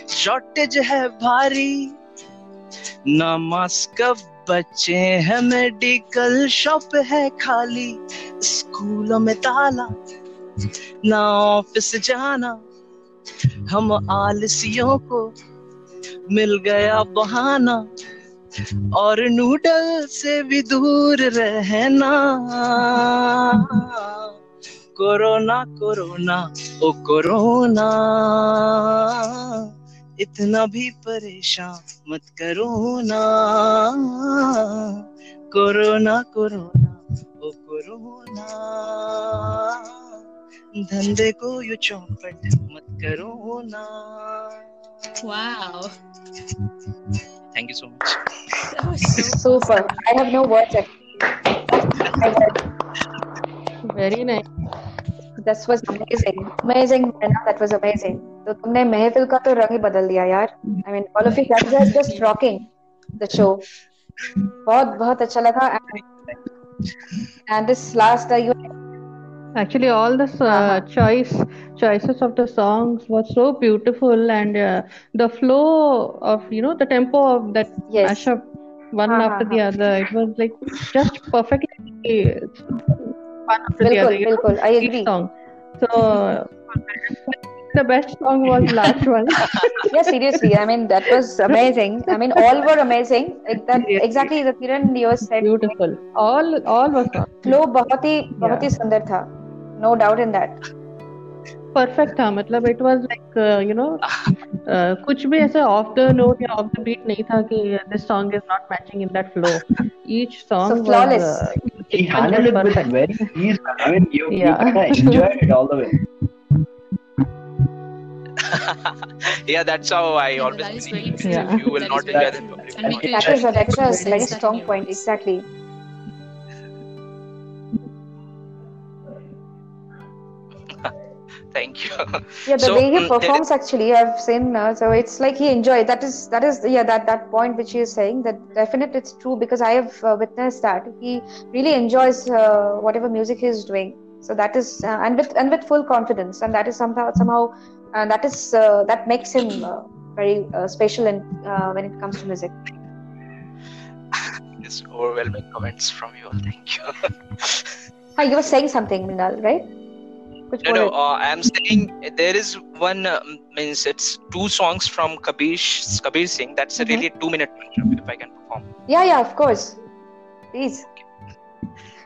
शॉर्टेज है भारी, ना मास्क बच्चे हैं मेडिकल शॉप है खाली। स्कूलों में ताला, ना ऑफ़िस जाना। हम आलसियों को मिल गया बहाना और नूडल से भी दूर रहना। कोरोना कोरोना, ओ कोरोना। इतना भी परेशान मत करो ना। कोरोना कोरोना, ओ कोरोना। धंधे को यू चौपट मत करो ना। Wow. Thank you so much That was so Super. I have no words actually. Very nice. That was amazing. Amazing, Naina, that was amazing. तो तुमने महफिल का तो रंग ही बदल दिया यार. I mean, all of you guys are just rocking the show. बहुत बहुत अच्छा लगा. And, and this last uh, you actually all the uh, uh-huh. choice choices of the songs was so beautiful and uh, the flow of you know the tempo of that yes. mashup one uh-huh. after the uh-huh. other it was like just perfectly one after bilkul, the other you i agree. song. So the best song was last one. Yeah seriously i mean that was amazing. I mean all were amazing. Like that seriously. exactly the kiran you said beautiful. All all was flow bahut hi bahut hi sundar tha No doubt in that. perfect था मतलब it was like uh, you know uh, कुछ भी ऐसा off the note या off the beat नहीं था कि this song is not matching in that flow each song So was flawless. uh, He handled it with perfect. very ease. man. I mean, you, you Yeah. kind of enjoyed it all the way. yeah that's how i Yeah, always that is believe very true. Yeah. you will That not is very enjoy the true. public And we Okay. can That is a, that is a sense very that strong in your point. voice. Exactly. Thank you Yeah, the So, way he mm, there performs actually, I've seen. Uh, so it's like he enjoyed. That is that is yeah that that point which he is saying. That definite it's true because I have uh, witnessed that he really enjoys uh, whatever music he is doing. So that is uh, and with and with full confidence, and that is somehow somehow uh, that is uh, that makes him uh, very uh, special in uh, when it comes to music. It's overwhelming comments from you all. Thank you. Hi, you were saying something, Mrinal, right? Which no, no. Uh, I'm saying there is one um, means it's two songs from Kabir Kabir Singh. That's a really two minute mashup if I can perform. Yeah, yeah, of course. Please.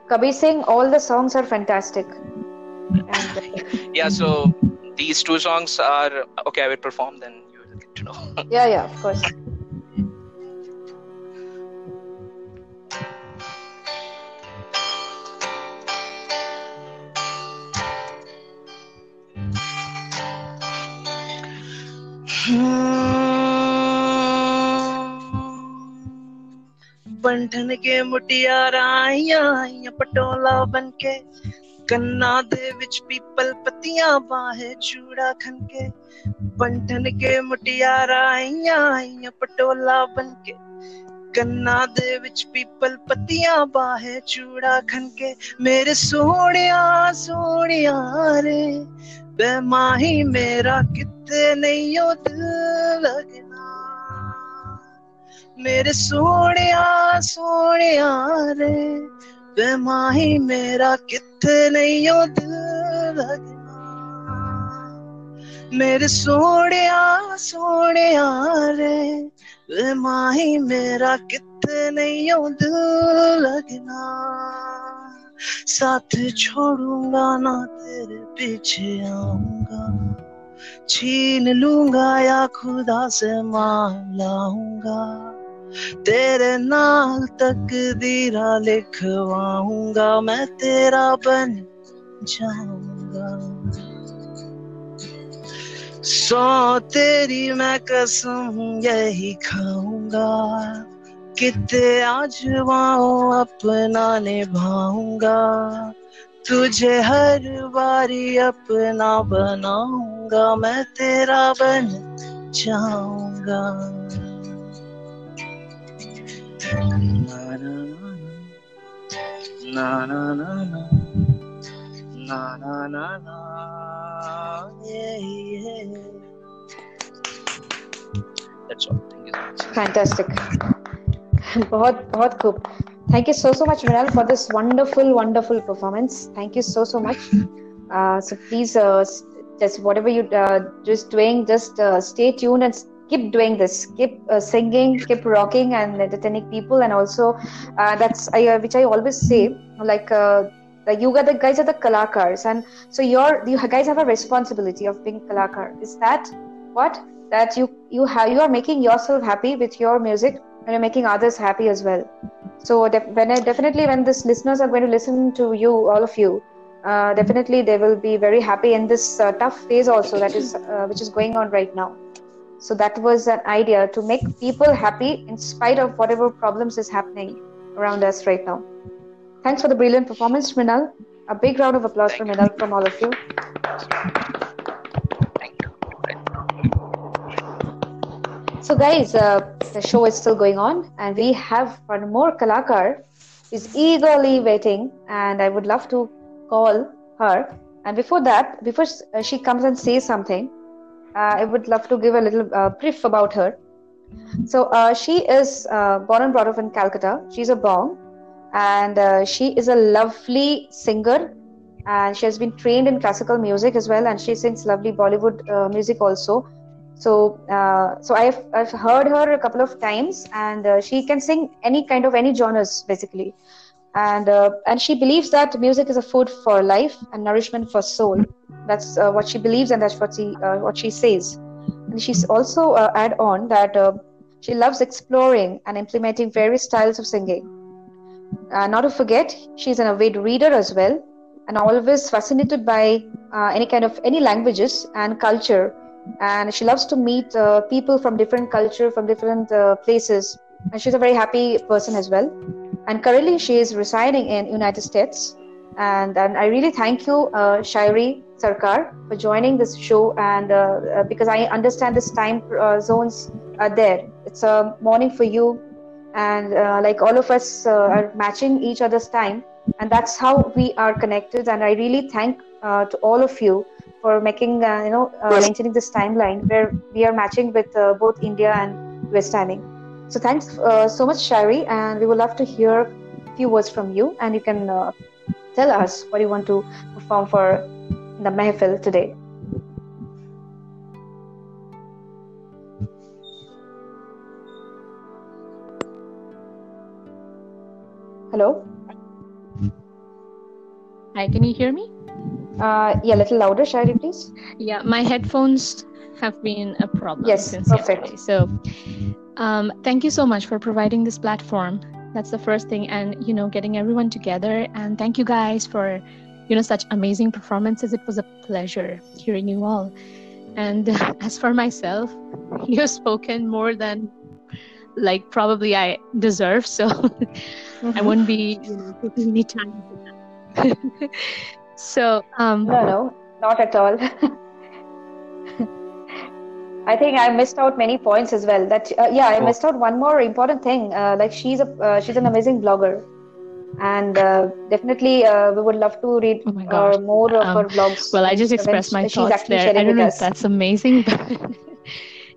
Kabir Singh, all the songs are fantastic. And, Yeah. So these two songs are okay. I will perform. Then you will get to know. yeah, yeah, of course. ਬੰਠਨ ਕੇ ਮੁਟਿਆਰਾਂ ਆਈਆਂ ਆਈਆਂ ਪਟੋਲਾ ਬਨ ਕੇ ਕੰਨਾਂ ਦੇ ਵਿੱਚ people ਪੱਤੀਆਂ ਬਾਹੇ ਚੂੜਾ ਖਨ ਕੇ ਬੰਠਨ ਕੇ ਮੁਟਿਆਰਾਂ ਆਈਆਂ ਆਈਆਂ ਪਟੋਲਾ ਬਨ ਕੇ ਕੰਨਾਂ ਦੇ ਵਿੱਚ ਪੀਪਲ ਪੱਤੀਆਂ ਬਾਹੇ ਚੂੜਾ ਖਨ ਕੇ ਮੇਰੇ ਸੋਹਣਿਆ ਸੋਹਣਿਆ ਰੇ बेमाही मेरा कितने नहीं ओ दिल लगना। मेरे सोने सोने रे, बेमाही मेरा कितने नहीं ओ दिल लगना। मेरे सोने सोने रे, बेमाही मेरा कितने नहीं ओ दिल लगना। साथ छोड़ूँगा ना तेरे पीछे आऊँगा। छीन लूँगा या खुदा से मान लाऊँगा। तेरे नाल तक दीरा लिखवाऊँगा। मैं तेरा बन जाऊँगा। सौ तेरी मैं कसम यही खाऊँगा। कितने आजमाओ अपना निभाऊँगा तुझे हर बारी अपना बनाऊँगा मैं तेरा बन जाऊँगा ना ना ना ना ना ना ना ना. That's all. Thank you so much. Fantastic. बहुत बहुत खूब thank you so so much Mrinal for this wonderful wonderful performance thank you so so much uh, so please uh, just whatever you uh, just doing just uh, stay tuned and keep doing this keep uh, singing keep rocking and entertaining people and also uh, that's I, uh, which i always say like uh, like you guys, the guys are the kalakars and so you're you guys have a responsibility of being kalakar is that what that you you have you are making yourself happy with your music And you're making others happy as well. So def- when I, definitely when this listeners are going to listen to you all of you uh, definitely they will be very happy in this uh, tough phase also that is uh, which is going on right now. So that was an idea to make people happy in spite of whatever problems is happening around us right now. Thanks for the brilliant performance Mrinal a big round of applause for Mrinal from all of you So, guys, uh, the show is still going on, and we have one more Kalakar is eagerly waiting, and I would love to call her. And before that, before she comes and says something, uh, I would love to give a little uh, brief about her. So, uh, she is uh, born and brought up in Calcutta. She's a Bong, and uh, she is a lovely singer, and she has been trained in classical music as well, and she sings lovely Bollywood uh, music also so uh, so I've, I've heard her a couple of times and uh, she can sing any kind of any genres basically. And uh, and she believes that music is a food for life and nourishment for soul. That's uh, what she believes and that's what she uh, what she says. And she's also uh, add on that she loves exploring and implementing various styles of singing. Not to forget she's an avid reader as well and always fascinated by any kind of any languages and culture and she loves to meet uh, people from different culture from different uh, places. And she's a very happy person as well. And currently she is residing in united states. And, and i really thank you uh, Shayari sarkar for joining this show. And uh, uh, because i understand this time uh, zones are there. It's a morning for you. And like all of us are matching each other's time. And that's how we are connected. And i really thank to all of you for making uh, you know uh, maintaining this timeline where we are matching with uh, both India and West timing. So thanks so much, Shari, and we would love to hear a few words from you, and you can tell us what you want to perform for the Mehfil today. Hello. Hi, can you hear me? Uh, yeah, a little louder, Shari, please. Yeah, my headphones have been a problem yes, since perfect. yesterday. So, um, thank you so much for providing this platform. That's the first thing, and you know, getting everyone together. And thank you guys for, you know, such amazing performances. It was a pleasure hearing you all. And as for myself, you've spoken more than like probably I deserve. So I won't be you know, taking any time. So um, No, no, not at all. I think I missed out many points as well. That uh, yeah, I Oh. missed out one more important thing. Uh, like she's a uh, she's an amazing blogger, and uh, definitely uh, we would love to read Oh uh, more of Um, her blogs. well, I just expressed my thoughts actually there. I don't know if that's amazing, but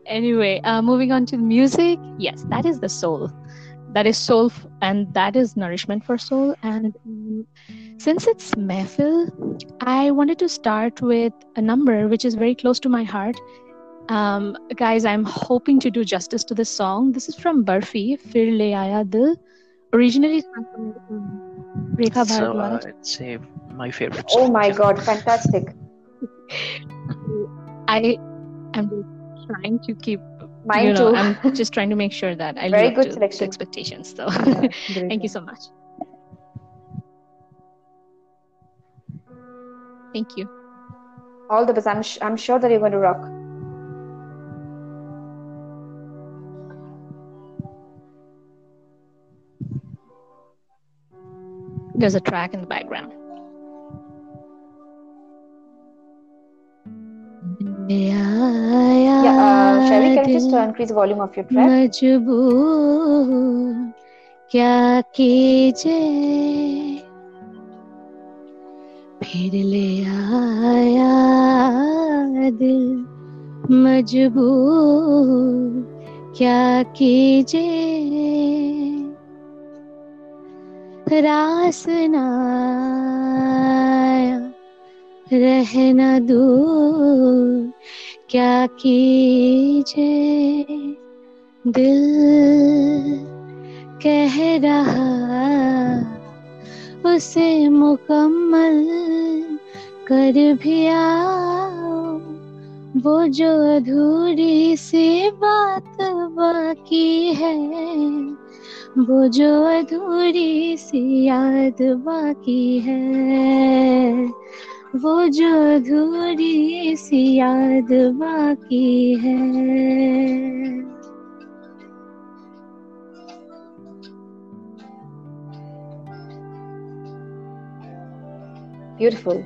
anyway, uh, moving on to the music. Yes, that is the soul. That is soul, f- and that is nourishment for soul. And um, since it's mehfil, I wanted to start with a number which is very close to my heart. Um, guys, I'm hoping to do justice to this song. This is from Barfi, Fir Le Aaya Dil, originally sung from um, Rekha So Bharadwaj. uh, it's uh, my favorite. Oh song, my. God, fantastic! I am trying to keep Mine you know, too. I'm just trying to make sure that I Very live up good to selection. expectations. So Yeah, thank you so much. Thank you. All the best. I'm sh- I'm sure that you're going to rock. There's a track in the background. Yeah, uh, Sherry, can you just uh, increase the volume of your track? मजबूर क्या कीजे फिर ले आया दिल मजबूर क्या कीजे रास ना आया रहना दूर, क्या कीजे? दिल कह रहा, उसे मुकम्मल कर भी आओ। वो जो अधूरी सी बात बाकी है, वो जो अधूरी सी याद बाकी है। वो जो अधूरी सी याद बाकी है Beautiful.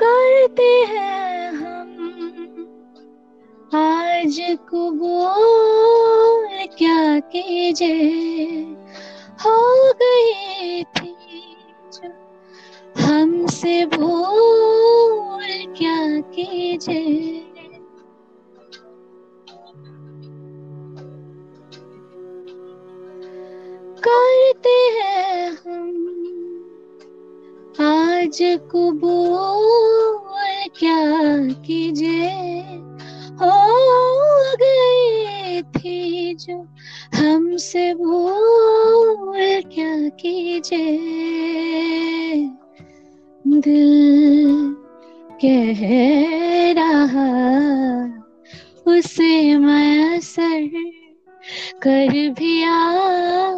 करते हैं हम आज कबूल क्या कीजे हो गई थी जो हमसे भूल क्या कीजे करते हैं हम आज कबूल क्या कीजिए। हो गई थी जो हमसे भूल क्या कीजिए? दिल कह रहा, उसे मैं असर कर भी आओ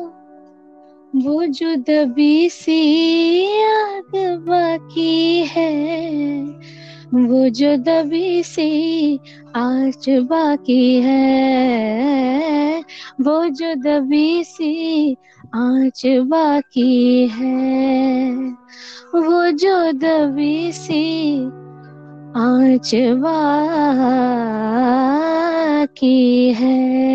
वो जो दबी सी याद बाकी है वो जो दबी सी आज बाकी है, वो जो दबी सी आज बाकी है, वो जो दबी सी आज बाकी है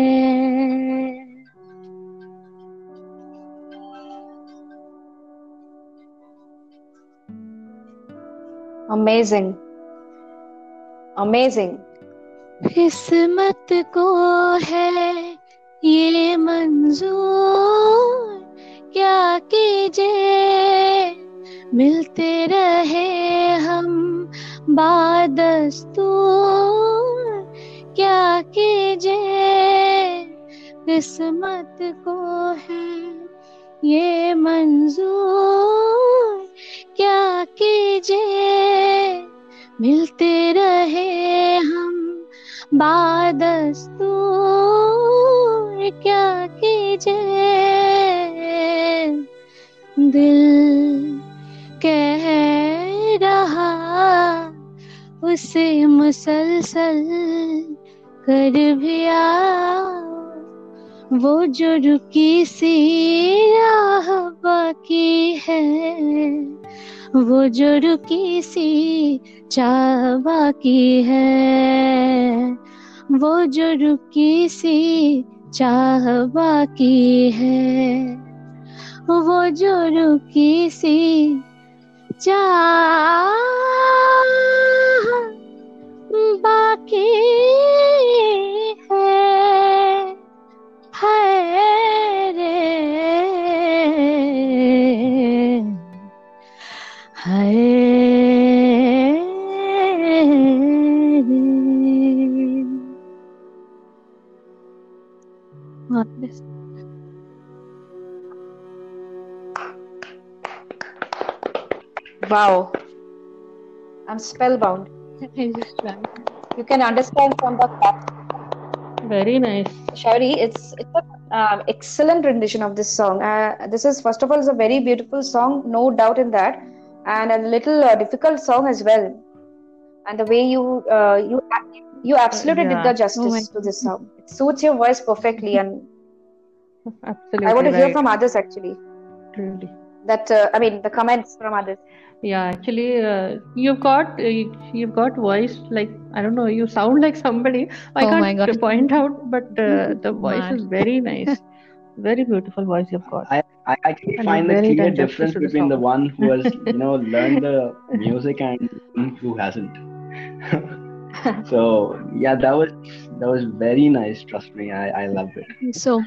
Amazing. Amazing. किस्मत को है ये मंजूर, क्या कीजिए? मिलते रहे हम बादस्तूर, क्या कीजिए? किस्मत को है ये मंजूर, क्या कीजिए? मिलते रहे हम बादस्तूर, क्या कीजिए? दिल कह रहा, उसे मुसलसल कर भी वो जो रुकी सी राह बाकी है। वो जो रुकी सी चाह बाकी है। वो जो रुकी सी चाह बाकी है। वो जो रुकी सी चाह बाकी है। है। Wow. I'm spellbound. I just tried. You can understand from the fact, Very nice. Shayari, it's it's an um, excellent rendition of this song. Uh, this is first of all, it's a very beautiful song, no doubt in that, and a little uh, difficult song as well. And the way you uh, you you absolutely did the justice Oh to this song. It suits your voice perfectly, and Absolutely. I want to hear from others actually. Truly. That uh, I mean, the comments from others. Yeah, actually, uh, you've got uh, you- you've got voice like I don't know. You sound like somebody. I Oh can't my point out, but uh, the voice Man. is very nice. Very beautiful voice you've got. I, I actually And find the clear difference to the between the one who has, you know, learned the music and who hasn't. so yeah, that was that was very nice. Trust me, I, I loved it. So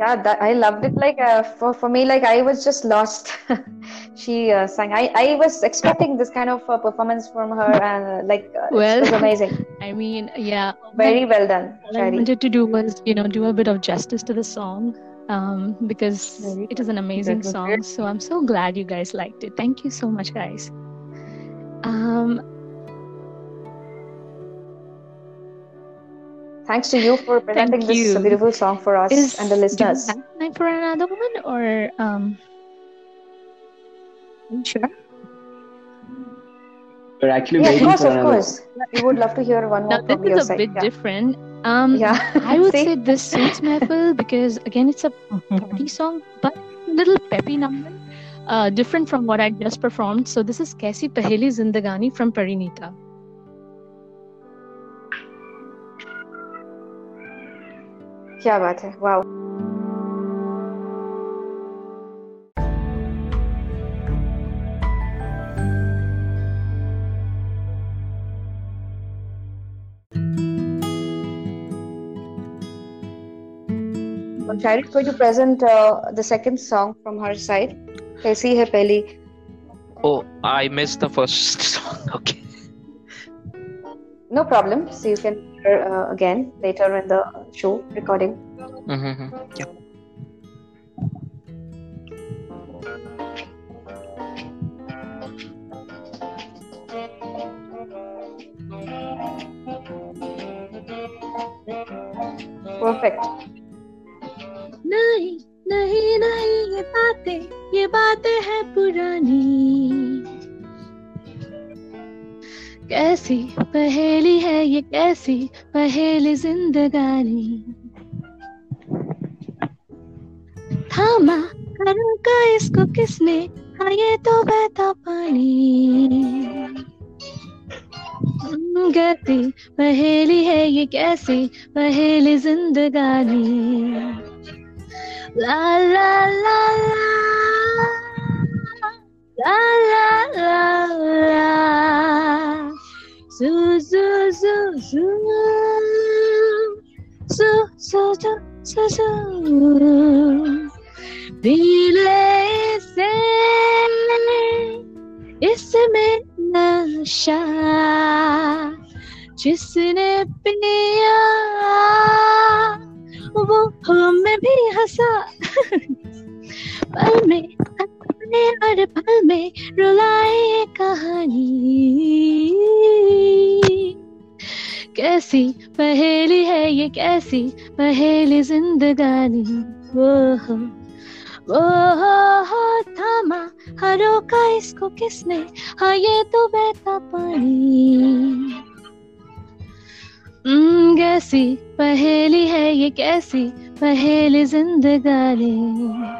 Yeah, that I loved it. Like uh, for for me, like I was just lost. she uh, sang. I I was expecting this kind of uh, performance from her, and uh, like uh, Well, it was amazing. I mean, yeah, Very well done, all I wanted to do was, you know, do a bit of justice to the song, um, because Very it is an amazing song. So I'm so glad you guys liked it. Thank you so much, guys. Um, Thanks to you for presenting this you. beautiful song for us is and the do you listeners. have time for another one, or um, sure? We're actually Yeah, of waiting course, for of another. course. We would love to hear one more Now this from your is a side. bit yeah. different. Um, Yeah. I would say this suits Mehfil because again it's a party song, but a little peppy number, uh, different from what I just performed. So this is Kaisi Paheli Zindagani from Parineeta. क्या बात है wow Shari is going to present uh, the second song from her side. कैसी है पहली Oh, I missed the first song. Okay. No problem. So you can hear uh, again later in the show recording. Mm-hmm. Yeah. Perfect. नहीं नहीं नहीं ये बातें ये बातें हैं पुरानी कैसी पहेली है ये कैसी पहेली जिंदगानी। थामा, करूँ का इसको किसने? हाँ ये तो बहता पानी। गति पहेली है ये कैसी पहेली जिंदगानी। ला ला ला ला। ला ला ला zu zu zu zu zu zu zu zu zu पीले से इसमें नशा जिसने पिया वो हमें भी हंसा पल में अपने हर पल में रुलाए कहानी। कैसी पहेली है ये, कैसी पहेली जिंदगानी। वो हो वो हो थामा हाँ रोका इसको किसने? हाँ ये तो बहता पानी। कैसी पहेली है ये, कैसी पहेली जिंदगानी।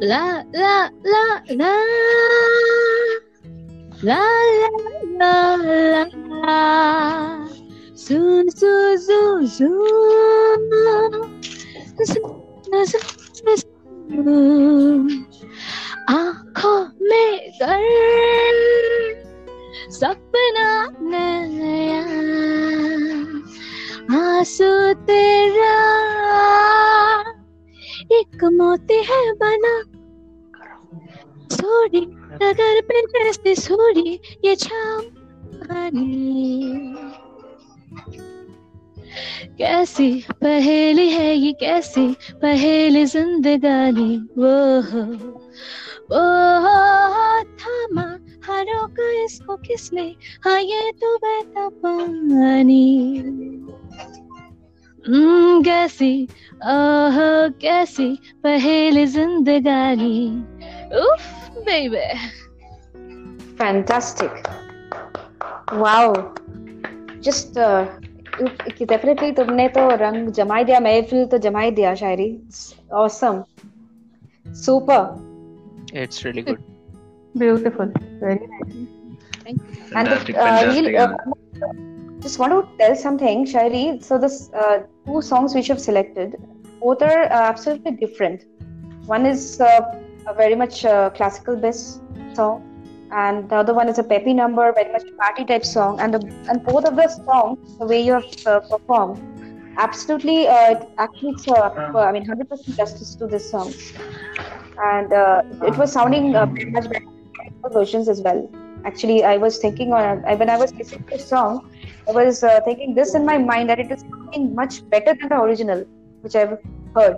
la la la La la la la la Su su su su Su su su su आंखों में गर्म सपना नया आँसू तेरा एक मोती है बना। सोरी, नगर पे सोरी, ये छाम कैसी पहेली है ये, कैसी पहेली जिंदगानी, वो हो। वो हो, थामा, हरों का इसको किसने? हाँ ये तो बहता पानी हम्म, कैसी? आह कैसी? पहले जिंदगानी। उफ baby fantastic wow just definitely तुमने तो रंग जमा दिया महफिल तो जमा ही दिया शायरी। Awesome super it's really good beautiful very nice thank you and really just want to tell something Shayari. So this uh, two songs which you've selected both are uh, absolutely different. One is uh, a very much uh, classical based song and the other one is a peppy number very much party type song and the, and both of the songs the way you have uh, performed absolutely uh, it actually it's i mean 100% justice to this song. And it was sounding much better versions as well actually i was thinking on when i was listening to the song i was uh, thinking this in my mind that it is sounding much better than the original which i've heard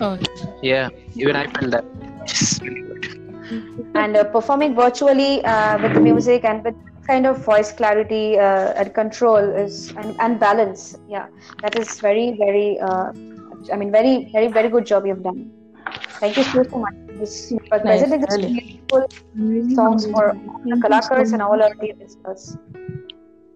oh Yeah, even I felt that. It's really good. and uh, performing virtually uh, with the music and with kind of voice clarity uh, and control is and, and balance yeah that is very very uh, i mean very very very good job you've done thank you so, so much this, for Nice, presenting this really. beautiful songs for all the kalakars and all our listeners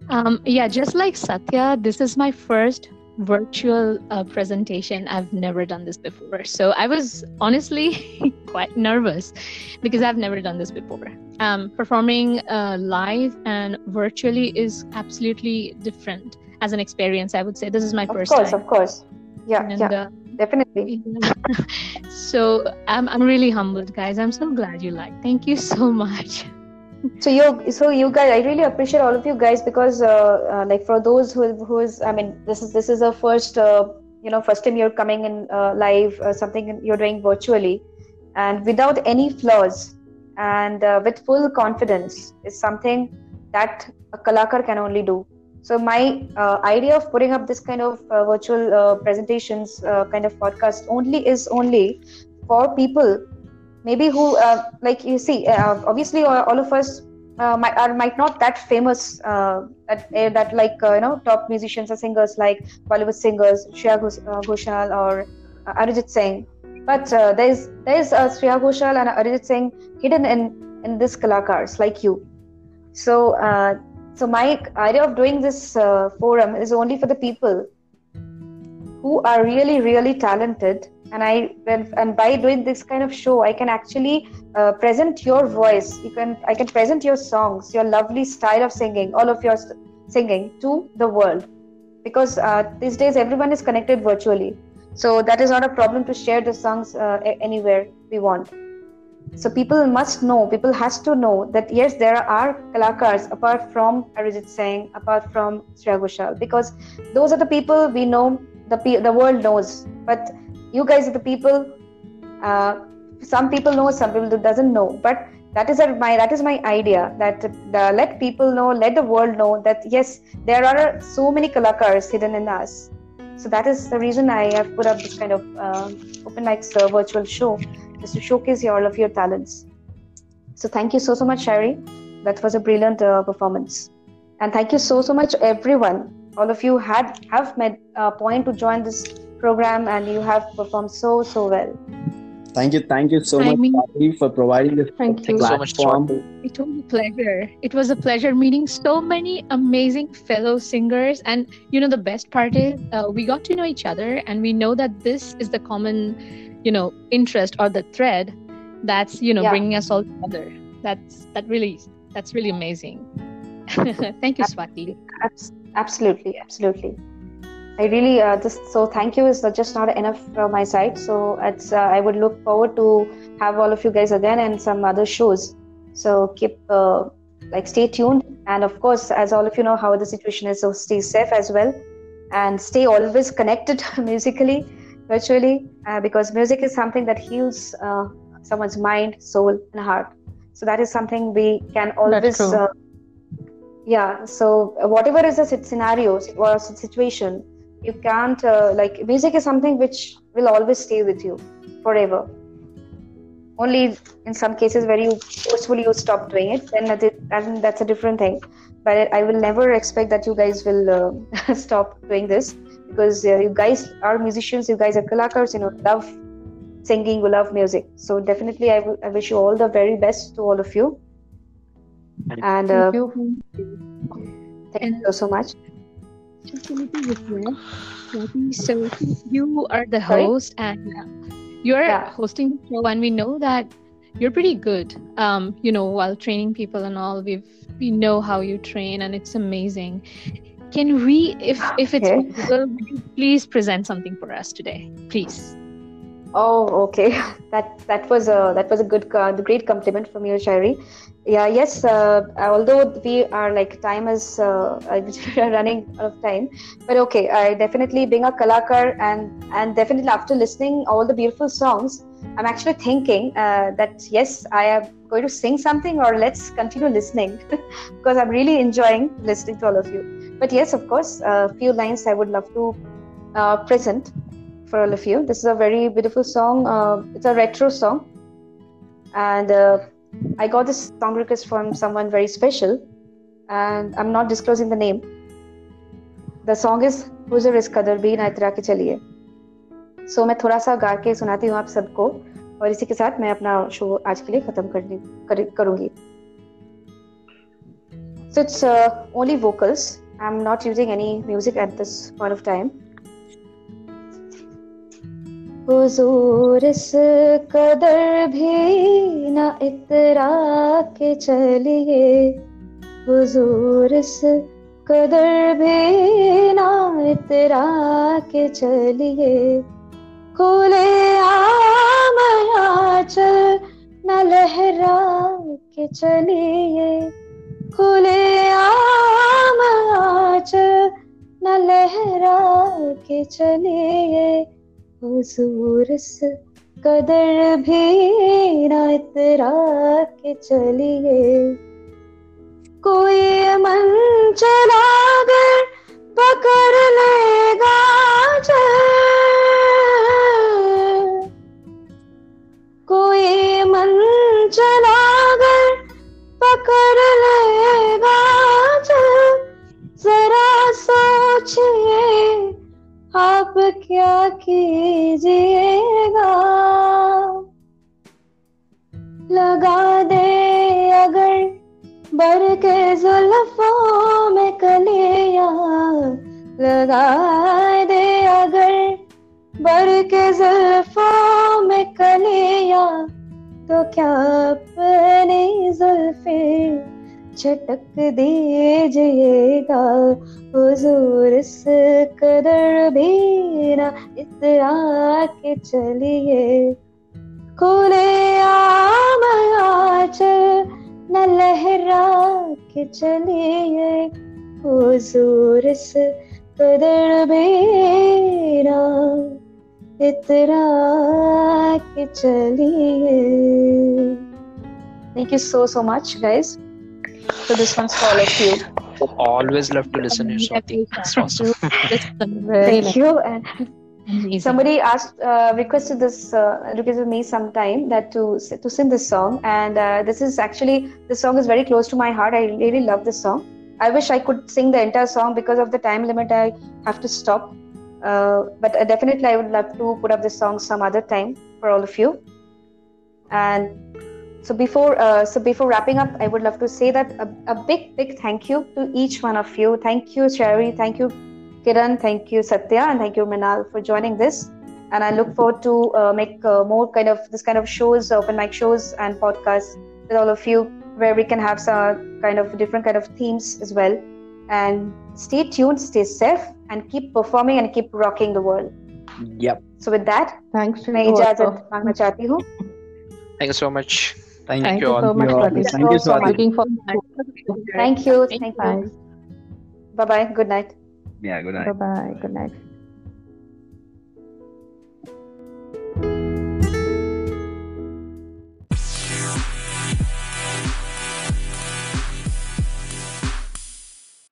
Um, yeah, just like Satya, this is my first virtual uh, presentation. I've never done this before. So I was honestly quite nervous because I've never done this before. Um, performing uh, live and virtually is absolutely different as an experience, I would say. This is my of first course time. of course yeah And, yeah uh, definitely so I'm, I'm really humbled, guys. I'm so glad you like. Thank you so much. so you so you guys i really appreciate all of you guys because uh, uh, like for those who who is i mean this is this is a first uh, you know first time you're coming in uh, live uh, something you're doing virtually and without any flaws and uh, with full confidence is something that a kalakar can only do so my uh, idea of putting up this kind of uh, virtual uh, presentations uh, kind of podcast only is only for people maybe who uh, like you see uh, obviously all, of us might, are might not that famous that, uh, that like you know top musicians or singers like Bollywood singers Shreya Ghosh- Ghoshal or Arijit Singh. But uh, there's there's uh, Shreya Ghoshal and Arijit Singh hidden in in this kalakars like you. So so my idea of doing this uh, forum is only for the people who are really really talented. And i and by doing this kind of show i can actually uh, present your voice. You can i can present your songs your lovely style of singing all of your singing to the world. Because uh, these days everyone is connected virtually. So that is not a problem to share the songs uh, anywhere we want so people must know people has to know that yes there are kalakars apart from Arijit Singh apart from Shreya Ghoshal because those are the people we know the the world knows. But you guys are the people uh, some people know some people doesn't know. But that is a, my that is my idea that the, let people know let the world know that yes there are so many kalakars hidden in us. So that is the reason i have put up this kind of uh, open mics uh, virtual show just to showcase all of your talents so thank you so so much Shayari that was a brilliant uh, performance and thank you so so much everyone all of you had have made a point to join this program and you have performed so so well Thank you, thank you so I much, mean- Swati, for providing this Thank you. Thanks so much, platform. It was a pleasure. It was a pleasure meeting so many amazing fellow singers. And you know, the best part is uh, we got to know each other and we know that this is the common, you know, interest or the thread that's, you know, Yeah. bringing us all together. That's, that really, that's really amazing. Thank you, Swati. Absolutely absolutely i really uh, just so thank you is just not enough from my side so it's uh, i would look forward to have all of you guys again and some other shows so keep uh, like stay tuned and of course as all of you know how the situation is so stay safe as well and stay always connected musically virtually uh, because music is something that heals uh, someone's mind soul and heart. So that is something we can always true. uh, yeah so whatever is the scenario or situation you can't uh, like music is something which will always stay with you forever. Only in some cases where you forcefully you stop doing it then that then that's a different thing. But i will never expect that you guys will uh, stop doing this because uh, you guys are musicians you guys are kalakars you know love singing you love music so definitely I I wish you all the very best to all of you and uh, Thank you. thank you so much Just a little request, Swati. So you are the Sorry? host and uh, you're Yeah. hosting the show, and we know that you're pretty good. Um, you know, while training people and all, we've we know how you train, and it's amazing. Can we, if if it's Okay. possible, would you please present something for us today, please? Oh, okay. That that was a that was a good, uh, great compliment from you, Shayari. Yeah, yes. Uh, although we are like time is uh, running out of time, but okay. I definitely being a kalakar and and definitely after listening all the beautiful songs, I'm actually thinking uh, that yes, I am going to sing something or let's continue listening because I'm really enjoying listening to all of you. But yes, of course, a few lines I would love to uh, present for all of you. This is a very beautiful song. Uh, it's a retro song, and uh, I got this song request from someone very special, and I'm not disclosing the name. The song is "Huzur is bhi na itरा के चलिए." So मैं थोड़ा सा गा के सुनाती हूँ आप सबको और इसी के साथ मैं अपना शो आज के लिए खत्म करूँगी. So it's uh, only vocals. I'm not using any music at this point of time. हुजूर इस कदर भी न इतरा के चलिए। हुजूर इस कदर भी न इतरा के चलिए। खुले आम चल न लहरा के चलिए। खुले आम चल न लहरा के चलिए। हुजूर इस कदर भी ना इतरा के चलिए। कोई मन चला कर पकड़ लेगा कोई मन चला कर पकड़ लेगा जरा सोचिए आप क्या कीजिएगा। लगा दे अगर बर के जुल्फों में कलिया। लगा दे अगर बर के जुल्फों में कलिया। तो क्या अपनी जुल्फे झटक दीजिएगा? हुजूर इस कदर भी ना इतरा के चलिए खुले आमया चल न लहरा के चलिए हुजूर से कदर बेरा इतरा के चलिए Thank you so so much, guys. So this one's for all of you. Always love to listen to you, Swati. It's awesome. Thank you. And Somebody asked, uh, requested this, uh, requested me sometime that to to sing this song, and uh, this is actually the song is very close to my heart. I really love this song. I wish I could sing the entire song because of the time limit. I have to stop. Uh, but uh, definitely, I would love to put up this song some other time for all of you. And so before uh, so before wrapping up, I would love to say that a, a big big thank you to each one of you. Thank you, Shayari. Thank you, Kiran, thank you, Satya, and thank you, Mrinal, for joining this. And I look forward to uh, make uh, more kind of this kind of shows, open mic shows, and podcasts with all of you, where we can have some kind of different kind of themes as well. And stay tuned, stay safe, and keep performing and keep rocking the world. Yep. So with that, thanks. मैं इजाजत मांगना Thank you so much. Thank, thank you, you all. So much. Thank you so much. Thank you. Thank you. Bye bye. Good night. Yeah, good night. Bye bye. Good night.